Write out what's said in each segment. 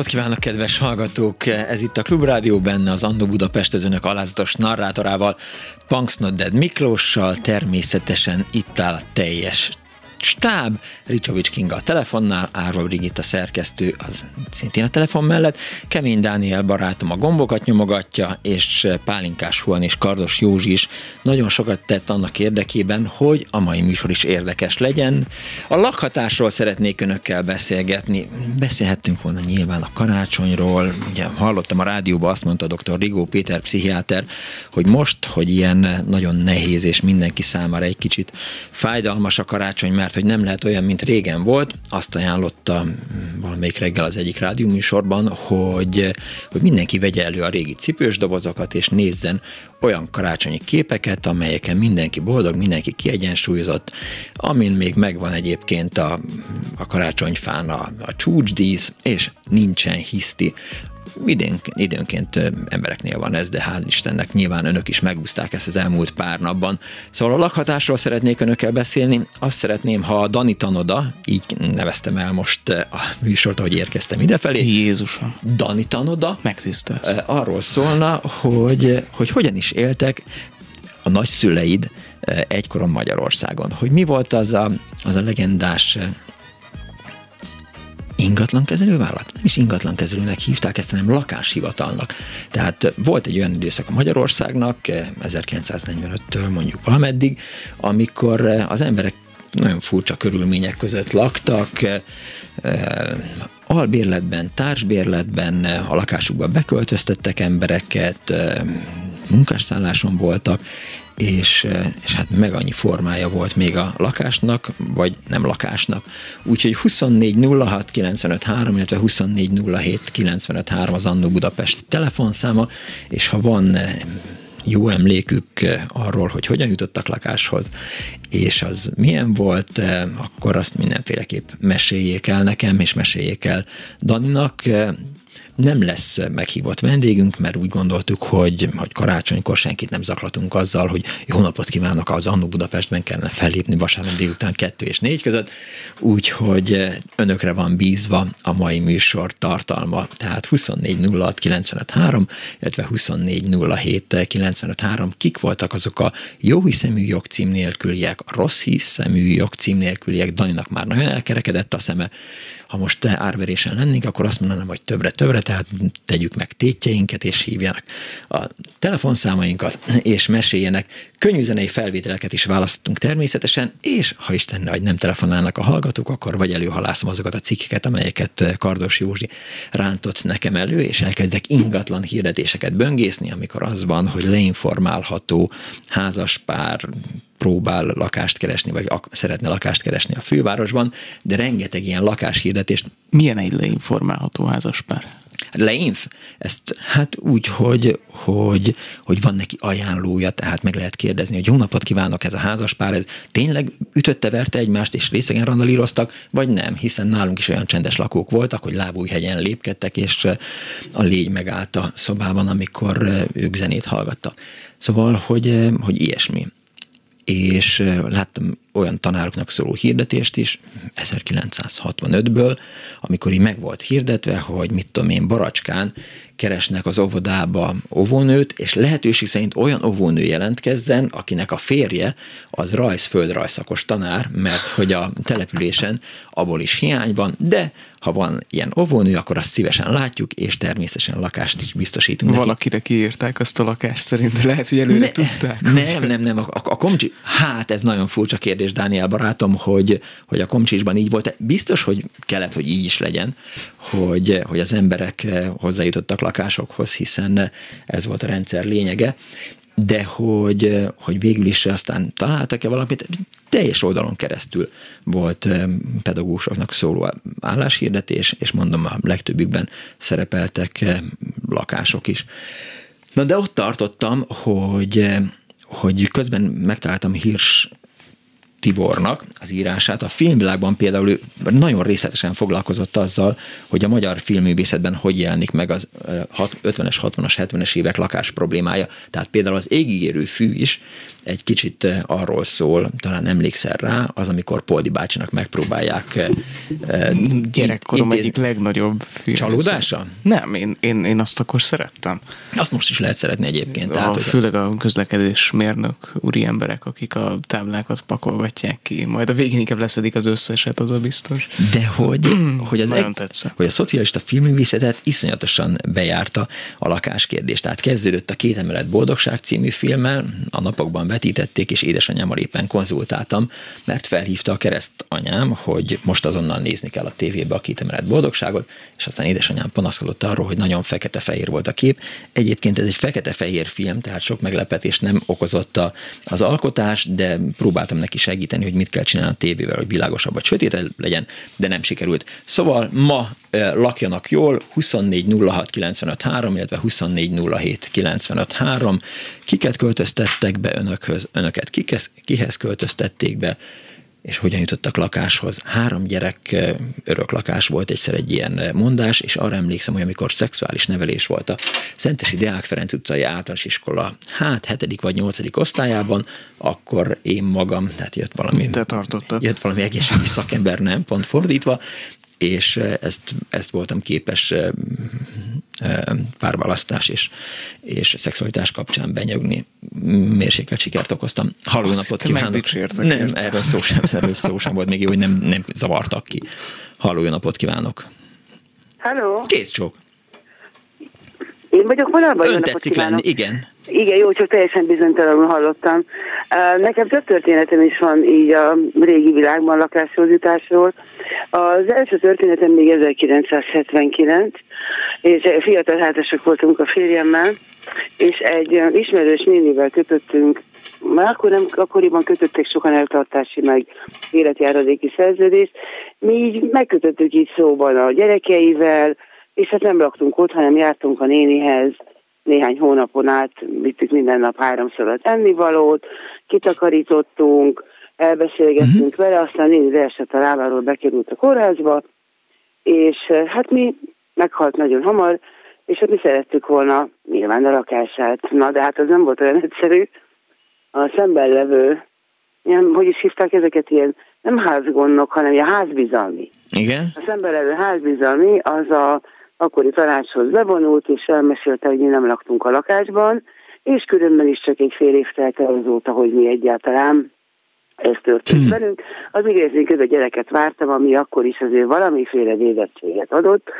Napot kívánok, kedves hallgatók! Ez itt a Klubrádió benne az Andó Budapest az önök alázatos narrátorával, Punks Not Dead Miklóssal, természetesen itt áll a teljes stáb, Ricsovics Kinga a telefonnál, Árva Brigitta szerkesztő az szintén a telefon mellett, Kemény Dániel barátom a gombokat nyomogatja, és Pálinkás Huan és Kardos Józsi is nagyon sokat tett annak érdekében, hogy a mai műsor is érdekes legyen. A lakhatásról szeretnék önökkel beszélgetni. Beszélhettünk volna nyilván a karácsonyról, ugye hallottam a rádióban, azt mondta dr. Rigó Péter pszichiáter, hogy most, hogy ilyen nagyon nehéz és mindenki számára egy kicsit fájdalmas a karácsony, mert mert hogy nem lehet olyan, mint régen volt, azt ajánlotta valamelyik reggel az egyik rádióműsorban, hogy, hogy mindenki vegye elő a régi cipős dobozokat, és nézzen olyan karácsonyi képeket, amelyeken mindenki boldog, mindenki kiegyensúlyozott, amin még megvan egyébként a, a karácsonyfán a, a csúcsdísz, és nincsen hiszti, Idén, időnként embereknél van ez, de hál' Istennek nyilván önök is megúzták ezt az elmúlt pár napban. Szóval a lakhatásról szeretnék önökkel beszélni. Azt szeretném, ha Dani Tanoda, így neveztem el most a műsort, ahogy érkeztem idefelé. Jézusom. Dani Tanoda. Megtisztelsz. Arról szólna, hogy, hogy hogyan is éltek a nagyszüleid egykoron Magyarországon. Hogy mi volt az a, az a legendás ingatlankezelővállalat? Nem is ingatlankezelőnek hívták ezt, hanem lakáshivatalnak. Tehát volt egy olyan időszak a Magyarországnak, 1945-től mondjuk valameddig, amikor az emberek nagyon furcsa körülmények között laktak, albérletben, társbérletben, a lakásukba beköltöztettek embereket, munkásszálláson voltak, és, és hát meg annyi formája volt még a lakásnak, vagy nem lakásnak. Úgyhogy 24 95 3, illetve 24 07 3 az Annó Budapest telefonszáma, és ha van jó emlékük arról, hogy hogyan jutottak lakáshoz, és az milyen volt, akkor azt mindenféleképp meséljék el nekem, és meséljék el Daninak nem lesz meghívott vendégünk, mert úgy gondoltuk, hogy, hogy karácsonykor senkit nem zaklatunk azzal, hogy jó napot kívánok, az Annó Budapestben kellene fellépni vasárnap délután 2 és 4 között, úgyhogy önökre van bízva a mai műsor tartalma, tehát 24 06 95 3, illetve 24 07 95 3. Kik voltak azok a jó hiszemű jogcím nélküliek, a rossz hiszemű jogcím nélküliek, Daninak már nagyon elkerekedett a szeme, ha most te árverésen lennénk, akkor azt mondanám, hogy többre, többre, tehát tegyük meg tétjeinket, és hívjanak a telefonszámainkat, és meséljenek. Könnyű zenei felvételeket is választottunk természetesen, és ha Isten hogy nem telefonálnak a hallgatók, akkor vagy előhalászom azokat a cikkeket, amelyeket Kardos Józsi rántott nekem elő, és elkezdek ingatlan hirdetéseket böngészni, amikor az van, hogy leinformálható házaspár próbál lakást keresni, vagy ak- szeretne lakást keresni a fővárosban, de rengeteg ilyen lakáshirdetést. Milyen egy leinformálható házaspár? Leinf? Ezt hát úgy, hogy, hogy, hogy van neki ajánlója, tehát meg lehet kérdezni, hogy jó napot kívánok, ez a házaspár, ez tényleg ütötte, verte egymást, és részegen randalíroztak, vagy nem, hiszen nálunk is olyan csendes lakók voltak, hogy lábújhegyen lépkedtek, és a légy megállt a szobában, amikor ők zenét hallgattak. Szóval, hogy, hogy ilyesmi és láttam olyan tanároknak szóló hirdetést is 1965-ből, amikor így meg volt hirdetve, hogy mit tudom én, Baracskán keresnek az óvodába óvónőt, és lehetőség szerint olyan óvónő jelentkezzen, akinek a férje az rajz földrajzszakos tanár, mert hogy a településen abból is hiány van, de ha van ilyen óvónő, akkor azt szívesen látjuk, és természetesen lakást is biztosítunk Valakire neki. kiírták azt a lakást szerint, lehet, hogy előre ne, tudták. Nem, nem, nem, a, a, a komcsi, hát ez nagyon furcsa kérdés, Dániel barátom, hogy, hogy a komcsisban így volt. Biztos, hogy kellett, hogy így is legyen, hogy, hogy az emberek hozzájutottak lakásokhoz, hiszen ez volt a rendszer lényege, de hogy, hogy végül is aztán találtak-e valamit, teljes oldalon keresztül volt pedagógusoknak szóló álláshirdetés, és mondom, a legtöbbükben szerepeltek lakások is. Na de ott tartottam, hogy, hogy közben megtaláltam hírs Tibornak az írását. A filmvilágban például nagyon részletesen foglalkozott azzal, hogy a magyar filmművészetben hogy jelenik meg az 50-es, 60-as, 70-es évek lakás problémája. Tehát például az égigérő fű is egy kicsit arról szól, talán emlékszel rá, az, amikor Poldi bácsinak megpróbálják Gyerekkorom egyik legnagyobb film. Csalódása? Nem, én, én, én azt akkor szerettem. Azt most is lehet szeretni egyébként. A, tehát, főleg a közlekedés mérnök úri emberek, akik a táblákat pakolgatják válogatják ki, majd a végén inkább leszedik az összeset, az a biztos. De hogy, hogy, az eg- hogy a szocialista filmművészetet iszonyatosan bejárta a lakáskérdés. Tehát kezdődött a Két emelet boldogság című filmmel, a napokban vetítették, és édesanyámmal éppen konzultáltam, mert felhívta a kereszt anyám, hogy most azonnal nézni kell a tévébe a Két emelet boldogságot, és aztán édesanyám panaszkodott arról, hogy nagyon fekete-fehér volt a kép. Egyébként ez egy fekete-fehér film, tehát sok meglepetést nem okozott az alkotás, de próbáltam neki segíteni segíteni, hogy mit kell csinálni a tévével, hogy világosabb vagy sötét legyen, de nem sikerült. Szóval ma e, lakjanak jól, 2406953, illetve 2407953. Kiket költöztettek be önökhöz, önöket kikez, kihez költöztették be, és hogyan jutottak lakáshoz. Három gyerek örök lakás volt egyszer egy ilyen mondás, és arra emlékszem, hogy amikor szexuális nevelés volt a Szentesi Deák Ferenc utcai általános iskola, hát hetedik vagy nyolcadik osztályában, akkor én magam, tehát jött valami, Te tartottad. jött valami egészségügyi szakember, nem pont fordítva, és ezt, ezt voltam képes párválasztás és, és szexualitás kapcsán benyögni. Mérsékelt sikert okoztam. Halló Azt napot kívánok! Nem, erről szó, sem, erről szó sem volt még jó, hogy nem, nem zavartak ki. Halló napot kívánok! Halló! Kész csók! Én vagyok valami? Ön tetszik lenni, igen. Igen, jó, csak teljesen bizonytalanul hallottam. Nekem több történetem is van így a régi világban lakáshoz jutásról. Az első történetem még 1979, és fiatal házasok voltunk a férjemmel, és egy ismerős nénivel kötöttünk már akkor nem, akkoriban kötöttek sokan eltartási meg életjáradéki szerződést. Mi így megkötöttük így szóban a gyerekeivel, és hát nem laktunk ott, hanem jártunk a nénihez, néhány hónapon át vittük minden nap háromszor az ennivalót, kitakarítottunk, elbeszélgettünk uh-huh. vele, aztán néni esett a ráváról bekerült a kórházba, és eh, hát mi meghalt nagyon hamar, és hát mi szerettük volna nyilván a lakását. Na, de hát az nem volt olyan egyszerű. A szemben levő, ilyen, hogy is hívták ezeket ilyen, nem házgondnok, hanem ilyen házbizalmi. Igen. A szemben levő házbizalmi az a akkori tanácshoz bevonult, és elmesélte, hogy mi nem laktunk a lakásban, és különben is csak egy fél év telt el azóta, hogy mi egyáltalán ez történt hmm. velünk. Az igazán a gyereket vártam, ami akkor is azért valamiféle védettséget adott.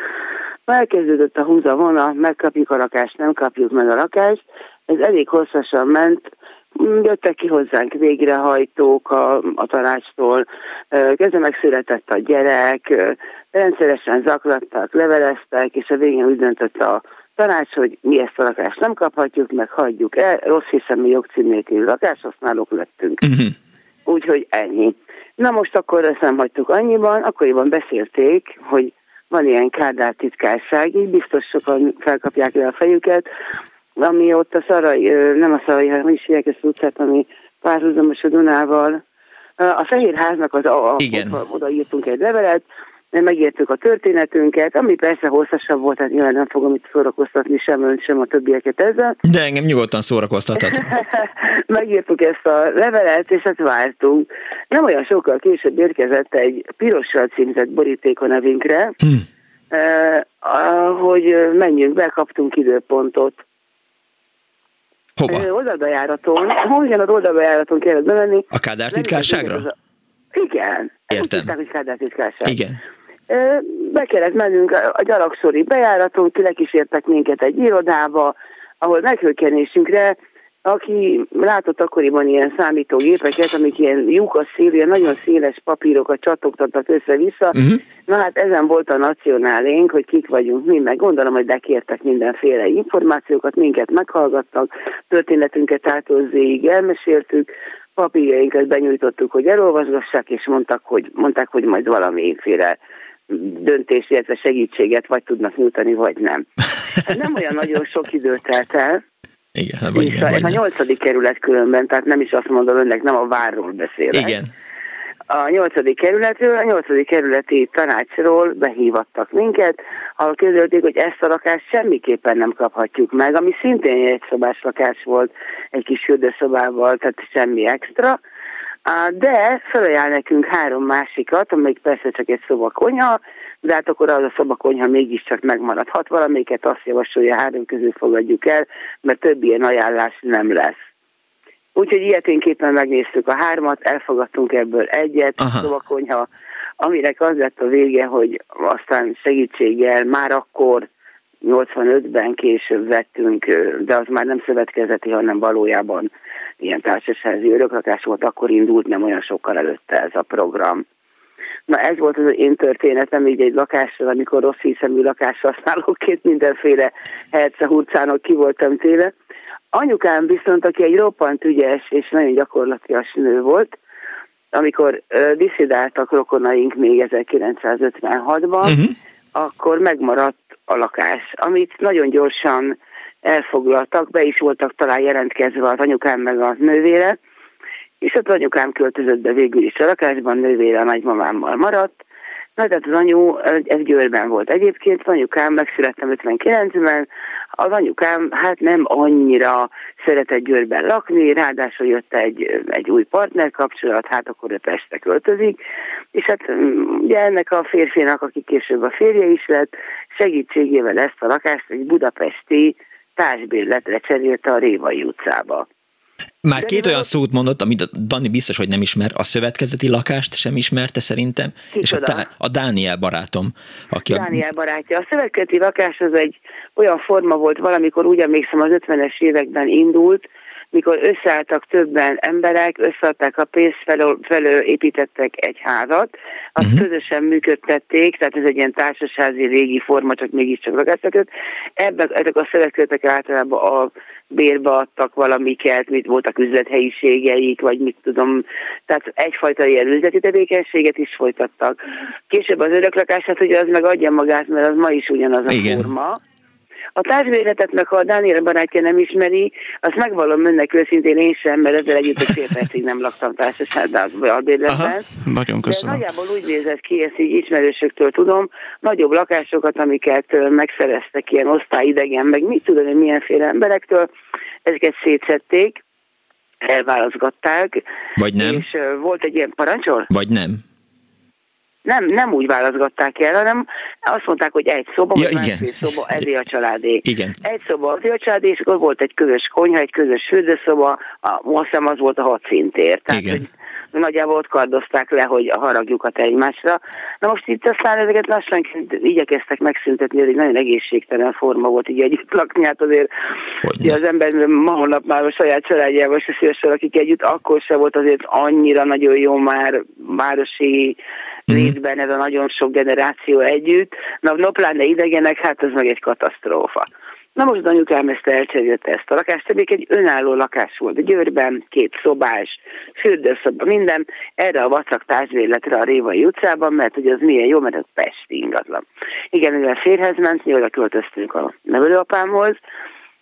Elkezdődött a húzavona, megkapjuk a lakást, nem kapjuk meg a lakást. Ez elég hosszasan ment, jöttek ki hozzánk végrehajtók a, a tanácstól, kezdve megszületett a gyerek, rendszeresen zaklattak, leveleztek, és a végén úgy döntött a tanács, hogy mi ezt a lakást nem kaphatjuk, meg hagyjuk el, rossz hiszem, mi jogcím nélkül lakáshasználók lettünk. Uh-huh. Úgyhogy ennyi. Na most akkor ezt nem hagytuk annyiban, akkoriban beszélték, hogy van ilyen kádár titkárság, így biztos sokan felkapják le a fejüket, ami ott a Szarai, nem a Szarai, hanem is hívják ezt utcát, ami párhuzamos a Dunával. A Fehérháznak az a, Igen. oda írtunk egy levelet, megértük a történetünket, ami persze hosszasabb volt, tehát nyilván nem fogom itt szórakoztatni sem ön, sem a többieket ezzel. De engem nyugodtan szórakoztathat. megírtuk ezt a levelet, és hát vártunk. Nem olyan sokkal később érkezett egy pirossal címzett boríték a nevünkre, hm. eh, hogy menjünk be, kaptunk időpontot. Hova? Oldalbejáraton. Hogyan az oldalbejáraton kellett bemenni. A Kádár titkárságra? Igen. Értem. Úgy hogy Kádár titkárság. Igen. Be kellett mennünk a gyalogszori bejáraton, lekísértek minket egy irodába, ahol meghökkenésünkre aki látott akkoriban ilyen számítógépeket, amik ilyen lyukas szél, ilyen nagyon széles papírokat csatogtattak össze-vissza. Uh-huh. Na hát ezen volt a nacionálénk, hogy kik vagyunk mi, meg gondolom, hogy bekértek mindenféle információkat, minket meghallgattak, történetünket átolzéig elmeséltük, papírjainkat benyújtottuk, hogy elolvasgassák, és mondtak, hogy, mondták, hogy majd valamiféle döntés, illetve segítséget vagy tudnak nyújtani, vagy nem. Hát nem olyan nagyon sok időt telt el, igen, hát vagy igen, ez a nyolcadik kerület különben, tehát nem is azt mondom önnek, nem a várról beszélek. Igen. A nyolcadik kerületről, a nyolcadik kerületi tanácsról behívattak minket, ahol közölték, hogy ezt a lakást semmiképpen nem kaphatjuk meg, ami szintén egy szobás lakás volt, egy kis fürdőszobával, tehát semmi extra, de felajánl nekünk három másikat, amelyik persze csak egy szobakonyha, de hát akkor az a szobakonyha mégiscsak megmaradhat. Valamelyiket azt javasolja, három közül fogadjuk el, mert több ilyen ajánlás nem lesz. Úgyhogy ilyeténképpen megnéztük a hármat, elfogadtunk ebből egyet, Aha. szobakonyha, aminek az lett a vége, hogy aztán segítséggel már akkor 85-ben később vettünk, de az már nem szövetkezeti, hanem valójában ilyen társasági öröklakás volt, akkor indult, nem olyan sokkal előtte ez a program. Na ez volt az én történetem így egy lakással, amikor rossz hiszemű lakáshasználóként mindenféle herce hurcának ki voltam téve. Anyukám viszont, aki egy roppant ügyes és nagyon gyakorlatias nő volt, amikor uh, diszidáltak rokonaink még 1956-ban, uh-huh. Mhm. akkor megmaradt a lakás, amit nagyon gyorsan elfoglaltak, be is voltak talán jelentkezve az anyukám meg a nővére, és ott anyukám költözött be végül is a lakásban, nővére a nagymamámmal maradt. Na, tehát az anyu, ez Győrben volt egyébként, az anyukám, megszülettem 59-ben, az anyukám hát nem annyira szeretett Győrben lakni, ráadásul jött egy, egy új partner kapcsolat, hát akkor ő Pestre költözik, és hát mm, ugye ennek a férfinak, aki később a férje is lett, segítségével ezt a lakást egy budapesti társbérletre cserélte a Révai utcába. Már két olyan szót mondott, amit Dani biztos, hogy nem ismer. A szövetkezeti lakást sem ismerte szerintem. És a, a Dániel barátom. Aki Dániel a... barátja. A szövetkezeti lakás az egy olyan forma volt, valamikor úgy emlékszem az 50-es években indult, mikor összeálltak többen emberek, összeadták a pénzt, felől, felől építettek egy házat, azt uh-huh. közösen működtették, tehát ez egy ilyen társasági régi forma, csak mégiscsak lakászaköt. Ebben ezek a szövetkezetek általában a bérbe adtak valamiket, mit voltak üzlethelyiségeik, vagy mit tudom, tehát egyfajta ilyen üzleti tevékenységet is folytattak. Később az öröklakás, hát ugye az meg adja magát, mert az ma is ugyanaz a Igen. forma. A társbérletet meg, ha a Dániel barátja nem ismeri, azt megvalom önnek őszintén én sem, mert ezzel együtt egy fél percig nem laktam társaságban a bérletben. Nagyon köszönöm. De nagyjából úgy nézett ki, ezt így ismerősöktől tudom, nagyobb lakásokat, amiket megszereztek ilyen osztályidegen, meg mit tudom, hogy milyenféle emberektől, ezeket szétszették, elválaszgatták. Vagy nem. És volt egy ilyen parancsol? Vagy nem nem, nem úgy válaszgatták el, hanem azt mondták, hogy egy szoba, ja, vagy igen. szoba, ezé a családé. Igen. Egy szoba, ezé a családé, és akkor volt egy közös konyha, egy közös fürdőszoba, a, azt hiszem az volt a hat szintér. Tehát, igen. Hogy nagyjából ott kardozták le, hogy a haragjukat egymásra. Na most itt aztán ezeket lassan igyekeztek megszüntetni, ez egy nagyon egészségtelen forma volt így együtt lakni, hát azért hogy az ember ma holnap már a saját családjával se szívesen akik együtt, akkor se volt azért annyira nagyon jó már városi létben mhm. ez a nagyon sok generáció együtt. Na, no pláne idegenek, hát ez meg egy katasztrófa. Na most anyukám ezt elcserélte ezt a lakást, még egy önálló lakás volt Győrben, két szobás, fürdőszoba, minden, erre a vacak társvéletre a Révai utcában, mert hogy az milyen jó, mert az Pesti ingatlan. Igen, mivel férhez ment, mi oda költöztünk a nevelőapámhoz,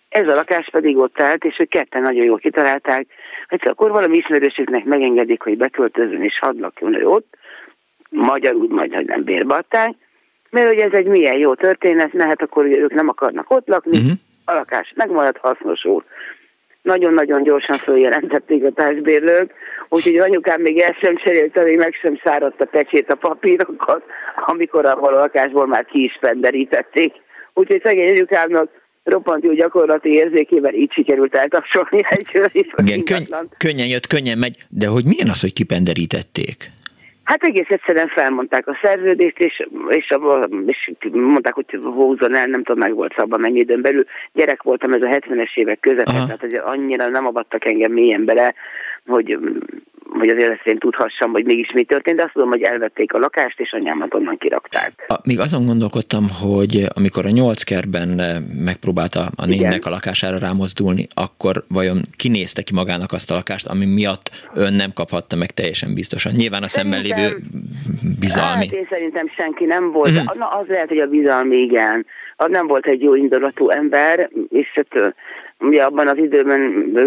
ez a lakás pedig ott állt, és hogy ketten nagyon jól kitalálták, hogy akkor valami ismerősüknek megengedik, hogy beköltözön és hadd lakjon ott, magyarul majd, hogy nem bérbattány, mert hogy ez egy milyen jó történet, mert hát akkor ők nem akarnak ott lakni, uh-huh. a lakás megmarad hasznosul. Nagyon-nagyon gyorsan följelentették a társbérlők, úgyhogy anyukám még el sem cserélte, még meg sem száradt a pecsét a papírokat, amikor a lakásból már ki is penderítették. Úgyhogy szegény anyukámnak roppant jó gyakorlati érzékével így sikerült eltapsolni egy Igen, könny- könnyen jött, könnyen megy, de hogy milyen az, hogy kipenderítették? Hát egész egyszerűen felmondták a szerződést, és, és, a, és mondták, hogy húzon el, nem tudom, meg volt szabban mennyi időn belül. Gyerek voltam, ez a 70-es évek közepén, tehát hogy annyira nem avattak engem mélyen bele, hogy hogy azért ezt én tudhassam, hogy mégis mi történt, de azt tudom, hogy elvették a lakást, és anyámat onnan kirakták. A, még azon gondolkodtam, hogy amikor a nyolc kerben eh, megpróbálta a néninek a lakására rámozdulni, akkor vajon kinézte ki magának azt a lakást, ami miatt ön nem kaphatta meg teljesen biztosan? Nyilván a szemben lévő bizalmi. Hát én szerintem senki nem volt. Uh-huh. Na, az lehet, hogy a bizalmi igen. Az nem volt egy jó indulatú ember, és hát ugye abban az időben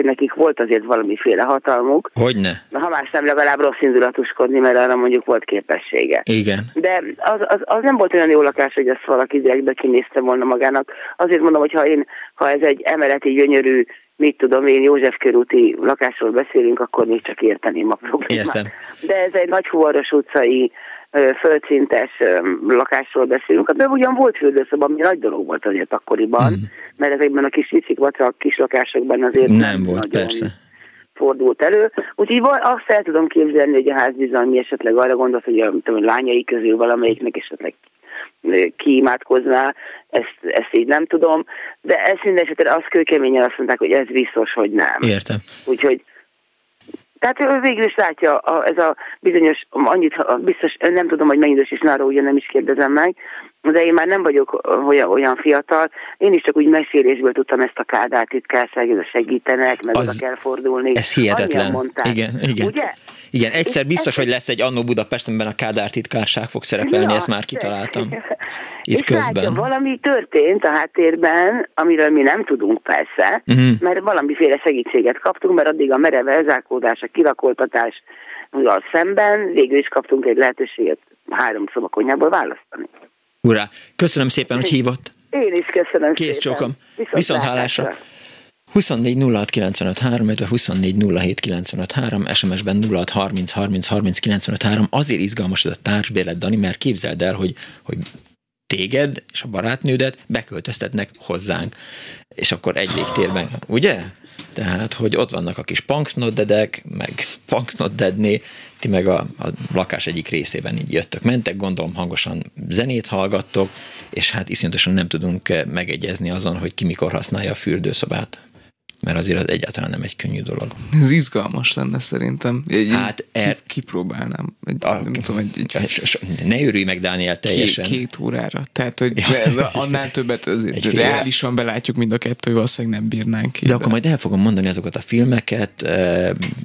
nekik volt azért valamiféle hatalmuk. Hogyne? Ha más nem legalább rossz indulatuskodni, mert arra mondjuk volt képessége. Igen. De az, az, az nem volt olyan jó lakás, hogy ezt valaki direktbe kinézte volna magának. Azért mondom, hogy ha, én, ha ez egy emeleti gyönyörű mit tudom én, József körúti lakásról beszélünk, akkor még csak érteném a problémát. Értem. De ez egy nagy fuvaros utcai földszintes lakásról beszélünk, de ugyan volt fürdőszoba, ami nagy dolog volt azért akkoriban, mm. mert ezekben a kis vicik a kis lakásokban azért nem, nem volt, persze fordult elő. Úgyhogy azt el tudom képzelni, hogy a házbizalmi esetleg arra gondolt, hogy a, tudom, a lányai közül valamelyiknek esetleg kiimádkozná, ezt, ezt így nem tudom, de ez minden esetre az kőkeményen azt mondták, hogy ez biztos, hogy nem. Értem. Úgyhogy tehát ő végül is látja a, ez a bizonyos, annyit, biztos, nem tudom, hogy mennyi idős, és náról ugye nem is kérdezem meg, de én már nem vagyok olyan, olyan fiatal, én is csak úgy mesélésből tudtam ezt a Kádár titkárság, segítenek, meg az, oda kell fordulni. Ez hihetetlen. Igen, igen. Ugye? Igen, egyszer biztos, hogy lesz egy Annó Budapestenben a Kádár titkárság fog szerepelni, ja, ezt már kitaláltam. Itt és közben. Látja, valami történt a háttérben, amiről mi nem tudunk persze, uh-huh. mert valamiféle segítséget kaptunk, mert addig a merev elzárkódás, a kirakoltatás a szemben, végül is kaptunk egy lehetőséget három szobakonyából választani. Ura, köszönöm szépen, hogy hívott. Én is köszönöm Kész szépen. csókom. Viszont, Viszont hálásra. 24 06 95 3, illetve 24 07 95 3, SMS-ben 06 30 30 30 95 3. Azért izgalmas ez a társbérlet, Dani, mert képzeld el, hogy, hogy téged és a barátnődet beköltöztetnek hozzánk. És akkor egy légtérben, ugye? Tehát, hogy ott vannak a kis punksnoddedek, meg punksnoddedné, ti meg a, a lakás egyik részében így jöttök, mentek, gondolom hangosan zenét hallgattok, és hát iszonyatosan nem tudunk megegyezni azon, hogy ki mikor használja a fürdőszobát mert azért az egyáltalán nem egy könnyű dolog. Ez izgalmas lenne szerintem. Egy, hát er, kipróbálnám. Egy, a, nem tudom, egy, egy, ne örülj meg, Dániel, teljesen. Két, két órára. Tehát, hogy ja, annál többet azért reálisan belátjuk mind a kettő, hogy valószínűleg nem bírnánk ki. De, de akkor majd el fogom mondani azokat a filmeket.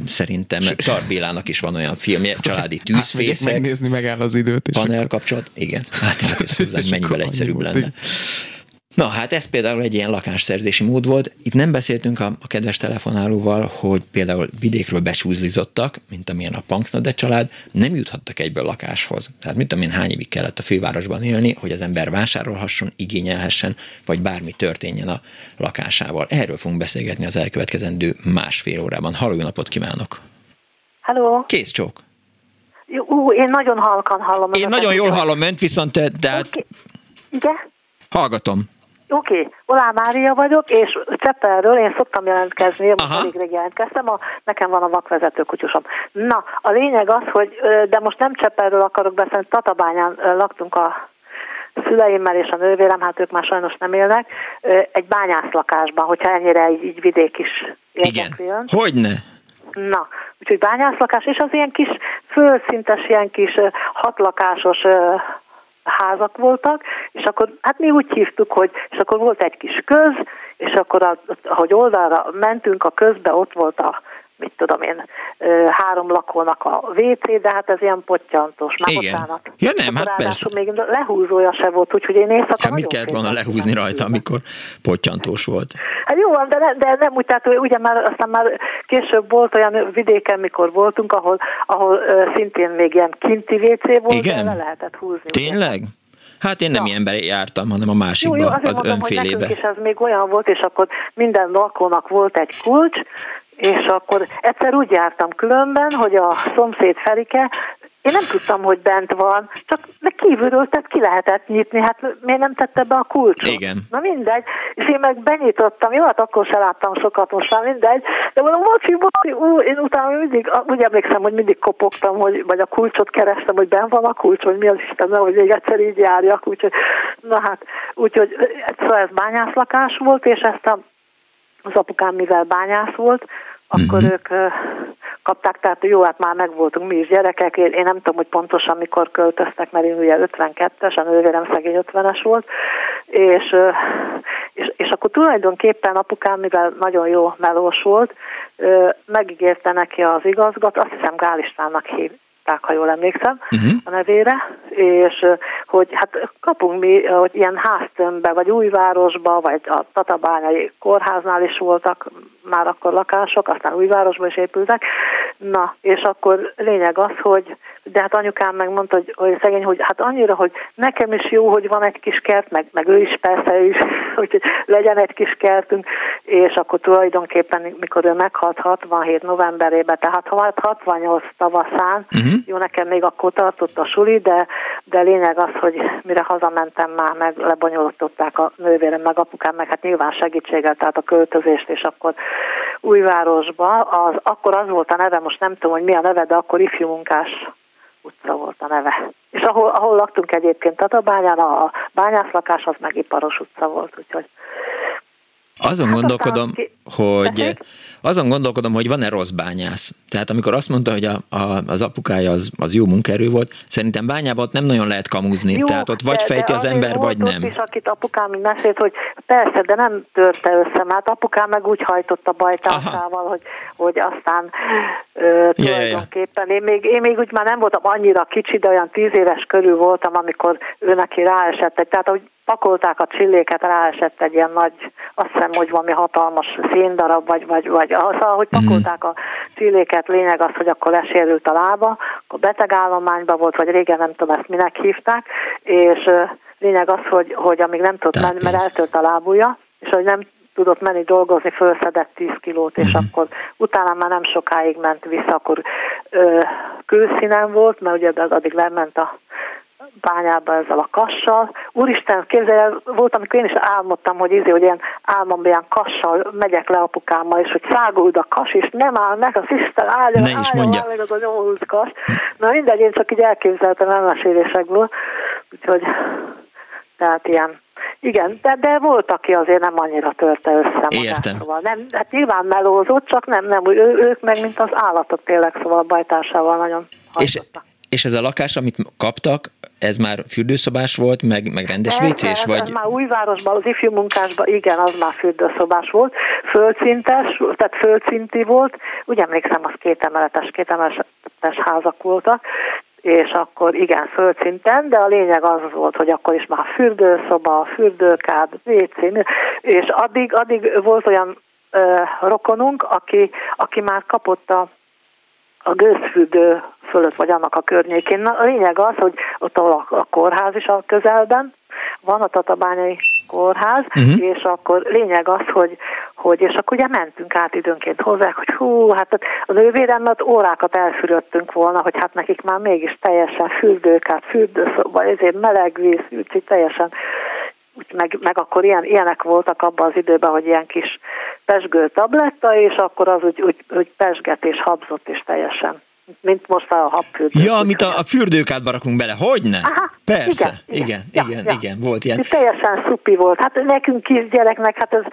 Szerintem Tarbélának is van olyan filmje, családi tűzfészek. Hát, megnézni megáll az időt. Panel kapcsolat. Igen. Hát, hát mennyivel egyszerűbb lenne. Na hát ez például egy ilyen lakásszerzési mód volt. Itt nem beszéltünk a, a kedves telefonálóval, hogy például vidékről besúzlizottak, mint amilyen a Punksnode család, nem juthattak egyből lakáshoz. Tehát mit tudom én, hány évig kellett a fővárosban élni, hogy az ember vásárolhasson, igényelhessen, vagy bármi történjen a lakásával. Erről fogunk beszélgetni az elkövetkezendő másfél órában. Halló, napot kívánok! Halló! Kész csók! Ú, én nagyon halkan hallom. Én nagyon jól hallom önt, viszont te, de... Okay. Igen? Hallgatom. Oké, okay. Olá Mária vagyok, és Cseppelről én szoktam jelentkezni, most elég rég jelentkeztem, a, nekem van a vakvezető kutyusom. Na, a lényeg az, hogy, de most nem Cseppelről akarok beszélni, Tatabányán laktunk a szüleimmel és a nővérem, hát ők már sajnos nem élnek, egy bányászlakásban, hogyha ennyire így, így vidék is érdekli Igen, hogyne? Na, úgyhogy bányászlakás, és az ilyen kis földszintes, ilyen kis hatlakásos házak voltak, és akkor hát mi úgy hívtuk, hogy és akkor volt egy kis köz, és akkor ahogy oldalra mentünk a közbe, ott volt a mit tudom én, három lakónak a WC, de hát ez ilyen pottyantós, már Igen. bocsánat. Ja nem, hát persze. még lehúzója se volt, úgyhogy én éjszaka Hát mit kellett volna lehúzni rajta, amikor pottyantós volt? Hát jó, de, ne, de nem úgy, tehát ugye már aztán már később volt olyan vidéken, mikor voltunk, ahol, ahol szintén még ilyen kinti WC volt, Igen? de le lehetett húzni. Tényleg? Ugye? Hát én nem ja. ilyenben jártam, hanem a másikba, jó, jó, az mondom, önfélébe. Hogy és ez még olyan volt, és akkor minden lakónak volt egy kulcs, és akkor egyszer úgy jártam különben, hogy a szomszéd Felike én nem tudtam, hogy bent van, csak meg kívülről tehát ki lehetett nyitni, hát miért nem tette be a kulcsot? Igen. Na mindegy, és én meg benyitottam, jó, hát akkor se láttam sokat, most már mindegy, de mondom, bocsi, bocsi, ú, én utána mindig, úgy emlékszem, hogy mindig kopogtam, hogy, vagy a kulcsot kerestem, hogy ben van a kulcs, hogy mi az Isten, hogy még egyszer így járjak, úgyhogy, na hát, úgyhogy szóval ez bányászlakás volt, és ezt a, az apukám, mivel bányász volt, akkor uh-huh. ők kapták, tehát jó, hát már megvoltunk mi is gyerekek, én, én nem tudom, hogy pontosan mikor költöztek, mert én ugye 52-es, a nővérem szegény 50-es volt, és, és, és akkor tulajdonképpen apukám, mivel nagyon jó melós volt, megígérte neki az igazgat, azt hiszem Gál Istvánnak hív, hívták, ha jól emlékszem uh-huh. a nevére, és hogy hát kapunk mi, hogy ilyen háztömbbe, vagy újvárosba, vagy a Tatabányai kórháznál is voltak már akkor lakások, aztán újvárosba is épültek. Na, és akkor lényeg az, hogy de hát anyukám megmondta, hogy, hogy szegény, hogy hát annyira, hogy nekem is jó, hogy van egy kis kert, meg, meg ő is persze, ő is, hogy legyen egy kis kertünk, és akkor tulajdonképpen, mikor ő meghalt 67 novemberében, tehát 68 tavaszán, uh-huh. jó, nekem még akkor tartott a suli, de, de lényeg az, hogy mire hazamentem már, meg lebonyolították a nővérem, meg apukám, meg hát nyilván segítséggel, tehát a költözést, és akkor újvárosba, az, akkor az volt a neve, most nem tudom, hogy mi a neve, de akkor ifjú munkás utca volt a neve. És ahol, ahol laktunk egyébként Tatabányán, a bányászlakás az meg iparos utca volt, úgyhogy azon hát gondolkodom, hogy azon gondolkodom, hogy van-e rossz bányász. Tehát amikor azt mondta, hogy a, a, az apukája az, az jó munkerő volt, szerintem bányában ott nem nagyon lehet kamúzni. Jó, Tehát ott vagy fejti az ember, vagy nem. is, akit apukám így mesélt, hogy persze, de nem törte össze, mert apukám meg úgy hajtott a bajtásával, hogy, hogy aztán ö, tulajdonképpen. Én még, én még úgy már nem voltam annyira kicsi, de olyan tíz éves körül voltam, amikor ő neki ráesett. Tehát, hogy pakolták a csilléket, ráesett egy ilyen nagy, azt hiszem, hogy valami hatalmas széndarab, vagy, vagy, vagy szóval, hogy mhm. pakolták a csilléket, lényeg az, hogy akkor lesérült a lába, akkor betegállományban volt, vagy régen nem tudom ezt minek hívták, és lényeg az, hogy, hogy amíg nem tudott menni, mert eltört a lábúja, és hogy nem tudott menni dolgozni, fölszedett 10 kilót, és uh-huh. akkor utána már nem sokáig ment vissza, akkor ö, külszínen volt, mert ugye addig lement a bányába ezzel a kassal. Úristen, képzelj, volt, amikor én is álmodtam, hogy izé, hogy ilyen álmomban ilyen kassal megyek le apukámmal, és hogy száguld a kas, és nem áll meg, az Isten állja, ne is mondja. meg az a nyomult kas. Na mindegy, én csak így elképzeltem elmesélésekből, úgyhogy tehát ilyen igen, de, de volt, aki azért nem annyira törte össze magát. Értem. Szóval nem, hát nyilván melózott, csak nem, nem, ő, ők meg, mint az állatok tényleg, szóval a bajtársával nagyon és, és ez a lakás, amit kaptak, ez már fürdőszobás volt, meg, meg rendes vécés? Vagy... Ez már újvárosban, az ifjú munkásban, igen, az már fürdőszobás volt. Földszintes, tehát földszinti volt. Úgy emlékszem, az két emeletes, két emeletes házak voltak, és akkor igen, földszinten, de a lényeg az volt, hogy akkor is már fürdőszoba, fürdőkád, WC, és addig, addig volt olyan ö, rokonunk, aki, aki már kapott a a gőzfürdő fölött, vagy annak a környékén. Na, a lényeg az, hogy ott a, a kórház is a közelben, van a Tatabányai kórház, uh-huh. és akkor lényeg az, hogy, hogy és akkor ugye mentünk át időnként hozzá, hogy hú, hát a nővéremmel órákat elfürödtünk volna, hogy hát nekik már mégis teljesen fürdők, hát fürdőszoba, ezért meleg víz, úgyhogy teljesen úgy meg, meg akkor ilyen, ilyenek voltak abban az időben, hogy ilyen kis pesgő tabletta, és akkor az úgy, úgy, úgy pesget és habzott, és teljesen mint most a habfürdő. Ja, amit a, a fürdőkádba rakunk bele, hogy ne? Aha, Persze, igen, igen, igen, ja, igen, ja. igen, volt ilyen. És teljesen szupi volt. Hát nekünk kisgyereknek, hát ez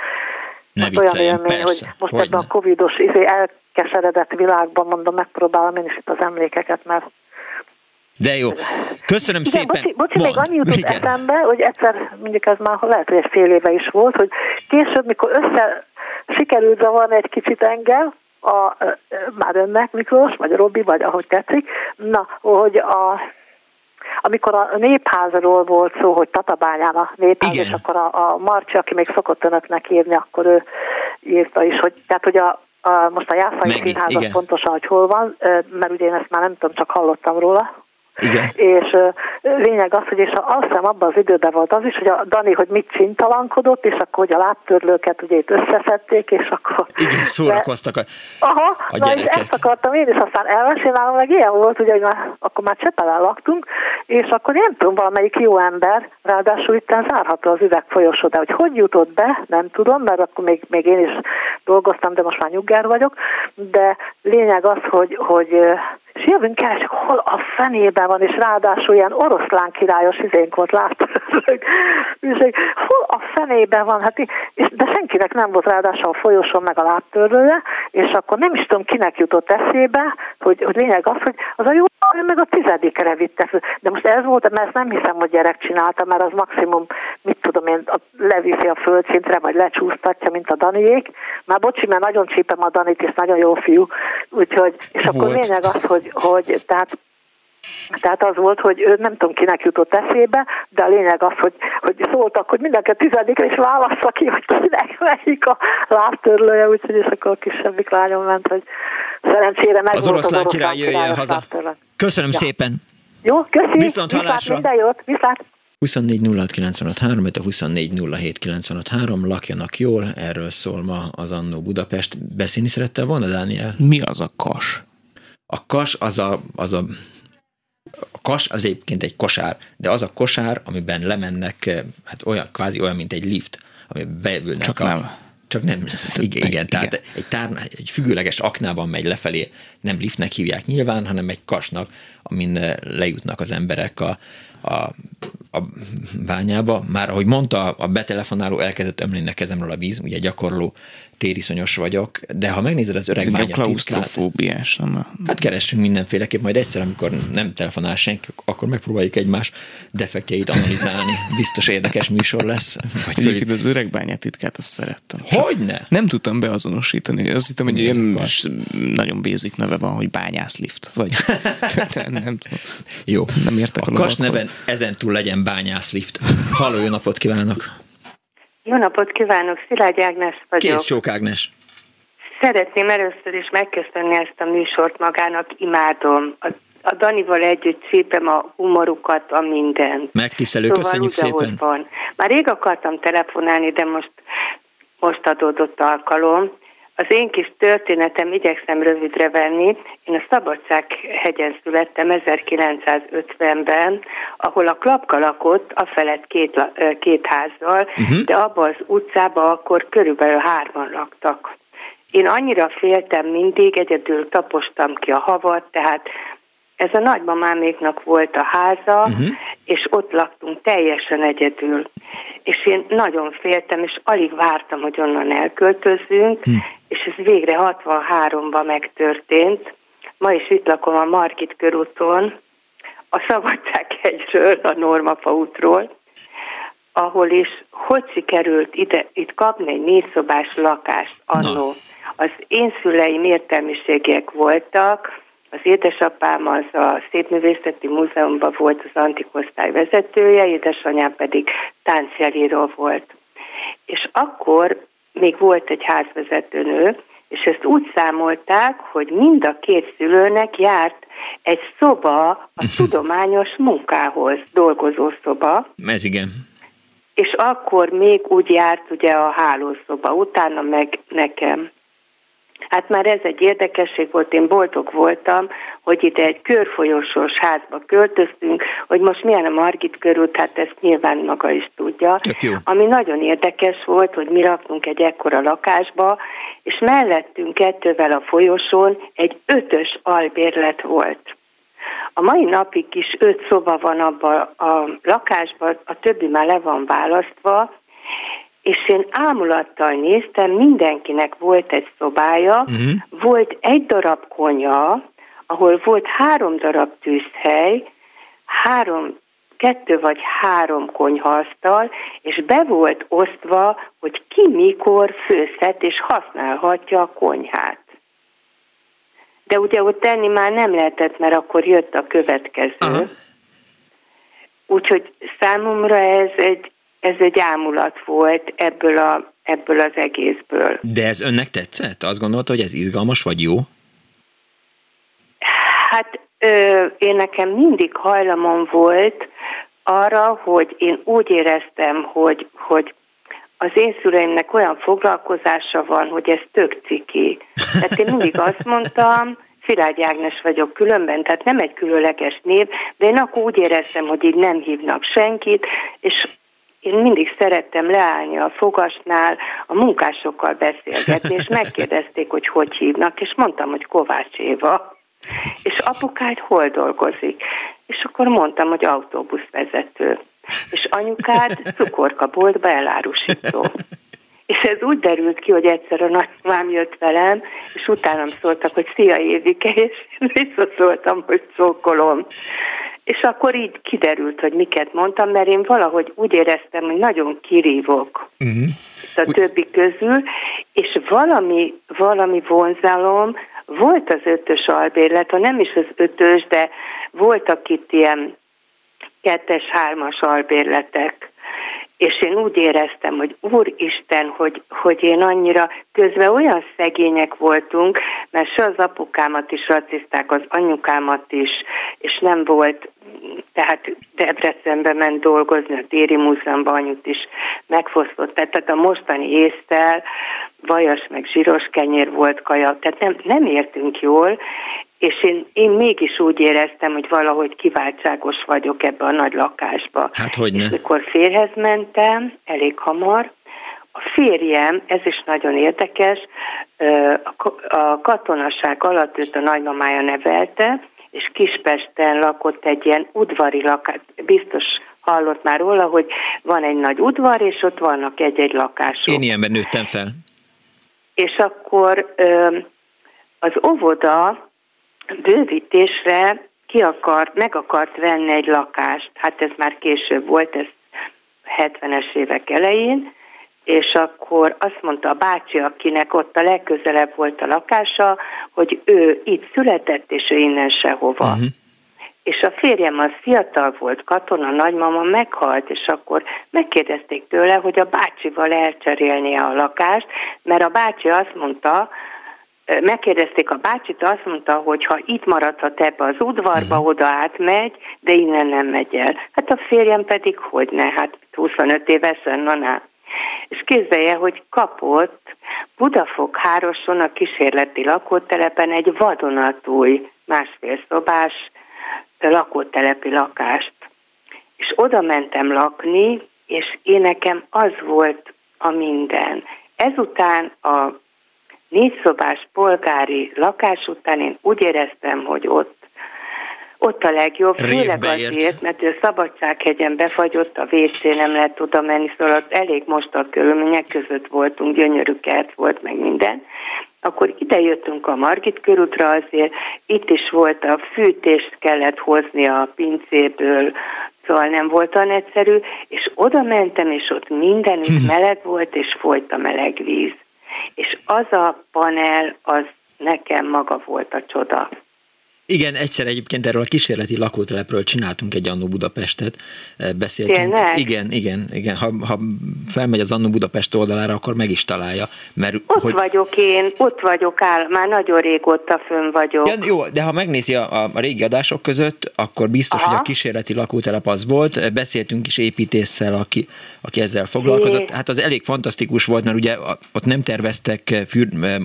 ne hát olyan élmény, persze, hogy most hogy ebben a covidos izé elkeseredett világban mondom, megpróbálom én is itt az emlékeket, mert de jó. Köszönöm Igen, szépen. Bocsi, bocsi még annyi jutott Igen. eszembe, hogy egyszer, mondjuk ez már lehet, hogy egy fél éve is volt, hogy később, mikor össze sikerült zavarni egy kicsit engem, a, már önnek Miklós, vagy Robi, vagy ahogy tetszik, na, hogy a amikor a népházról volt szó, hogy Tatabányán a népház, Igen. és akkor a, a Marcsi, aki még szokott önöknek írni, akkor ő írta is, hogy, tehát, hogy a, a, most a Jászai Színház pontosan, hogy hol van, mert ugye én ezt már nem tudom, csak hallottam róla, Igen. És lényeg az, hogy és azt hiszem abban az időben volt az is, hogy a Dani, hogy mit csintalankodott, és akkor hogy a lábtörlőket ugye itt összeszedték, és akkor... Igen, szórakoztak a, Aha, a na, és gyerekek. ezt akartam én is aztán elmesélnem, meg ilyen volt, ugye, hogy már, akkor már Csepelen laktunk, és akkor nem tudom, valamelyik jó ember, ráadásul itt zárható az üvegfolyosó, de hogy hogy jutott be, nem tudom, mert akkor még, még én is dolgoztam, de most már nyugger vagyok, de lényeg az, hogy, hogy és jövünk el, és hol a fenében van, és ráadásul ilyen oroszlán királyos izénk volt, látod? és hol a fenében van, hát, és, de senkinek nem volt ráadásul a folyosón meg a lábtörlője, és akkor nem is tudom, kinek jutott eszébe, hogy, hogy lényeg az, hogy az a jó meg a tizedikre vitte föl. De most ez volt, mert ezt nem hiszem, hogy gyerek csinálta, mert az maximum, mit tudom én, leviszi a földszintre, vagy lecsúsztatja, mint a Daniék. Már bocsi, mert nagyon csípem a Danit, és nagyon jó fiú. Úgyhogy, és volt. akkor lényeg az, hogy, hogy tehát tehát az volt, hogy ő nem tudom kinek jutott eszébe, de a lényeg az, hogy, hogy szóltak, hogy mindenki tizedikre is válassza ki, hogy kinek melyik a lábtörlője, úgyhogy és akkor a kisebbik lányom ment, hogy szerencsére meg az oroszlán király jöjjön haza. Lábtörlő. Köszönöm ja. szépen! Jó, köszi! Viszont hallásra! Minden jót! Viszlát! 24 06 953, a 24 07 953, lakjanak jól, erről szól ma az Annó Budapest. Beszélni szerette volna, Dániel? Mi az a kas? A kas az a, az a a kas az egyébként egy kosár, de az a kosár, amiben lemennek, hát olyan, kvázi olyan, mint egy lift, ami beülnek Csak a, nem. Csak nem, igen, igen, tehát egy, tár, egy függőleges aknában megy lefelé, nem liftnek hívják nyilván, hanem egy kasnak, amin lejutnak az emberek a, a, a bányába. Már ahogy mondta, a betelefonáló elkezdett ömleni a kezemről a víz, ugye gyakorló tériszonyos vagyok, de ha megnézed az öreg bánya klaustrofóbiás, nem? Hát keressünk mindenféleképp, majd egyszer, amikor nem telefonál senki, akkor megpróbáljuk egymás defektjeit analizálni. Biztos érdekes műsor lesz. Vagy Egyébként az öreg bányát titkát azt szerettem. Hogyne? Nem tudtam beazonosítani. Azt hittem, hogy ilyen nagyon basic neve van, hogy bányászlift. Vagy nem, nem. Jó. Nem értek a, a kas neven ezentúl legyen bányászlift. Halló, jó napot kívánok! Jó napot kívánok, Szilágy Ágnes vagyok. Kész csók Ágnes. Szeretném először is megköszönni ezt a műsort magának, imádom. A, a Danival együtt szépem a humorukat, a mindent. Megtisztelő, szóval köszönjük szépen. Van. Már rég akartam telefonálni, de most, most adódott alkalom. Az én kis történetem igyekszem rövidre venni. Én a Szabadsághegyen születtem 1950-ben, ahol a klapka lakott, a felett két, két házzal, uh-huh. de abban az utcában akkor körülbelül hárman laktak. Én annyira féltem mindig, egyedül tapostam ki a havat, tehát ez a nagymamáméknak volt a háza, uh-huh. és ott laktunk teljesen egyedül. És én nagyon féltem, és alig vártam, hogy onnan elköltözzünk, uh-huh. és ez végre 63-ban megtörtént. Ma is itt lakom a Margit körúton, a Szabadsághegyről, a Normafa útról, ahol is hogy sikerült ide, itt kapni egy négyszobás lakást annó. Az én szüleim értelmiségiek voltak, az édesapám az a Szépművészeti Múzeumban volt az antikosztály vezetője, édesanyám pedig táncjelíró volt. És akkor még volt egy házvezetőnő, és ezt úgy számolták, hogy mind a két szülőnek járt egy szoba a tudományos munkához, dolgozó szoba. Ez igen. És akkor még úgy járt ugye a hálószoba, utána meg nekem. Hát már ez egy érdekesség volt, én boldog voltam, hogy ide egy körfolyosós házba költöztünk, hogy most milyen a Margit körút, hát ezt nyilván maga is tudja. Ami nagyon érdekes volt, hogy mi raktunk egy ekkora lakásba, és mellettünk kettővel a folyosón egy ötös albérlet volt. A mai napig is öt szoba van abban a lakásban, a többi már le van választva, és én ámulattal néztem, mindenkinek volt egy szobája, uh-huh. volt egy darab konya, ahol volt három darab tűzhely, három, kettő vagy három konyhasztal, és be volt osztva, hogy ki mikor főzhet és használhatja a konyhát. De ugye ott tenni már nem lehetett, mert akkor jött a következő. Uh-huh. Úgyhogy számomra ez egy ez egy ámulat volt ebből, a, ebből az egészből. De ez önnek tetszett? Azt gondolta, hogy ez izgalmas vagy jó? Hát ö, én nekem mindig hajlamom volt arra, hogy én úgy éreztem, hogy, hogy az én szüleimnek olyan foglalkozása van, hogy ez tök ciki. Tehát én mindig azt mondtam, Szilágy Ágnes vagyok különben, tehát nem egy különleges név, de én akkor úgy éreztem, hogy így nem hívnak senkit, és én mindig szerettem leállni a fogasnál, a munkásokkal beszélgetni, és megkérdezték, hogy hogy hívnak, és mondtam, hogy Kovács Éva. És apukád hol dolgozik? És akkor mondtam, hogy autóbuszvezető. És anyukád cukorkaboltba elárusító. És ez úgy derült ki, hogy egyszer a nagymám jött velem, és utánam szóltak, hogy szia Évike, és visszaszóltam, hogy szókolom. És akkor így kiderült, hogy miket mondtam, mert én valahogy úgy éreztem, hogy nagyon kirívok uh-huh. a többi közül, és valami, valami vonzalom volt az ötös albérlet, ha nem is az ötös, de voltak itt ilyen kettes, hármas albérletek és én úgy éreztem, hogy Úristen, hogy, hogy én annyira, közben olyan szegények voltunk, mert se az apukámat is raciszták, az anyukámat is, és nem volt, tehát Debrecenbe ment dolgozni, a Téri Múzeumban anyut is megfosztott, tehát a mostani észtel, vajas meg zsíros kenyér volt kaja, tehát nem, nem értünk jól, és én, én mégis úgy éreztem, hogy valahogy kiváltságos vagyok ebbe a nagy lakásba. Hát hogy ne? És mikor férhez mentem, elég hamar, a férjem, ez is nagyon érdekes, a katonaság alatt őt a nagymamája nevelte, és Kispesten lakott egy ilyen udvari lakás, biztos hallott már róla, hogy van egy nagy udvar, és ott vannak egy-egy lakások. Én ilyenben nőttem fel. És akkor az óvoda bővítésre ki akart, meg akart venni egy lakást, hát ez már később volt, ez 70-es évek elején, és akkor azt mondta a bácsi, akinek ott a legközelebb volt a lakása, hogy ő itt született, és ő innen sehova. Uh-huh. És a férjem az fiatal volt, katona, nagymama meghalt, és akkor megkérdezték tőle, hogy a bácsival elcserélnie a lakást, mert a bácsi azt mondta, megkérdezték a bácsit, azt mondta, hogy ha itt maradhat ebbe az udvarba, uh-huh. oda átmegy, de innen nem megy el. Hát a férjem pedig hogy ne, hát 25 évesen, na na. És képzelje, hogy kapott Budafok-Hároson a kísérleti lakótelepen egy vadonatúj másfél szobás lakótelepi lakást. És oda mentem lakni, és én nekem az volt a minden. Ezután a négyszobás polgári lakás után én úgy éreztem, hogy ott ott a legjobb, főleg azért, mert ő Szabadsághegyen befagyott, a WC nem lehet oda menni, szóval ott elég most a körülmények között voltunk, gyönyörű kert volt, meg minden. Akkor ide jöttünk a Margit körútra azért, itt is volt a fűtést kellett hozni a pincéből, szóval nem volt olyan egyszerű, és oda mentem, és ott mindenütt meleg volt, és folyt a meleg víz. És az a panel, az nekem maga volt a csoda. Igen, egyszer egyébként erről a kísérleti lakótelepről csináltunk egy Annó Budapestet, eh, beszéltünk. Tényleg? Igen, igen, igen. Ha, ha felmegy az Annó Budapest oldalára, akkor meg is találja. Mert, ott hogy... vagyok én, ott vagyok áll, már nagyon régóta fönn vagyok. Ja, jó, de ha megnézi a, a, régi adások között, akkor biztos, Aha. hogy a kísérleti lakótelep az volt. Beszéltünk is építéssel, aki, aki ezzel foglalkozott. Hát az elég fantasztikus volt, mert ugye ott nem terveztek, eh, fűr, eh,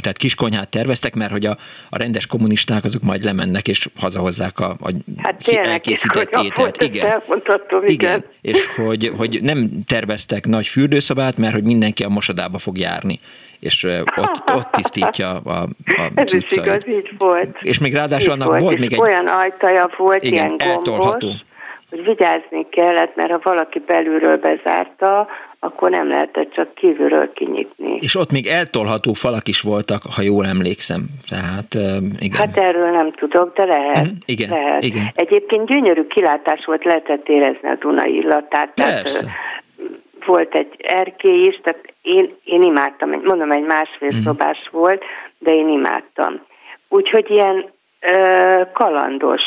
tehát kiskonyhát terveztek, mert hogy a, a rendes kommunisták azok majd lemennek és hazahozzák a, a hát tényleg, elkészített ételt. Igen. igen. igen. És hogy, hogy nem terveztek nagy fürdőszobát, mert hogy mindenki a mosodába fog járni és ott, ott tisztítja a, a Ez is igaz, így volt. És még ráadásul annak volt, volt még egy... Olyan ajtaja volt, igen, ilyen gombos, eltolható. hogy vigyázni kellett, mert ha valaki belülről bezárta, akkor nem lehetett csak kívülről kinyitni. És ott még eltolható falak is voltak, ha jól emlékszem. Tehát, igen. Hát erről nem tudok, de lehet. Mm, igen, lehet. igen. Egyébként gyönyörű kilátás volt, lehetett érezni a Dunai illatát. Persze. Tehát, volt egy erkély is, tehát én, én imádtam, mondom, egy másfél mm. szobás volt, de én imádtam. Úgyhogy ilyen ö, kalandos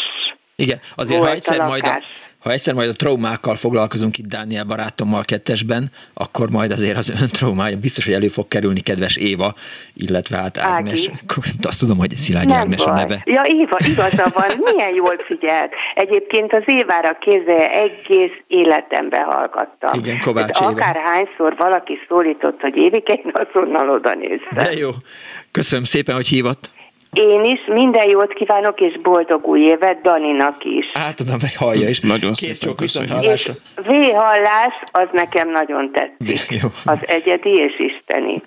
Igen, azért ha egyszer majd a, ha egyszer majd a traumákkal foglalkozunk itt Dániel barátommal kettesben, akkor majd azért az ön traumája biztos, hogy elő fog kerülni, kedves Éva, illetve hát Ágnes. Ági. Azt tudom, hogy Szilágyi Ágnes baj. a neve. Ja, Éva, igaza van, milyen jól figyelt. Egyébként az Évára kézzel egész életemben hallgattam. Igen, Kovács Éva. Akárhányszor valaki szólított, hogy Évike, én azonnal oda néztem. De jó. Köszönöm szépen, hogy hívott. Én is minden jót kívánok, és boldog új évet Daninak is. Átadom meg hallja is. Nagyon Kész szépen viszont hallásra. V-hallás, az nekem nagyon tetszik. Jó. Az egyedi és isteni.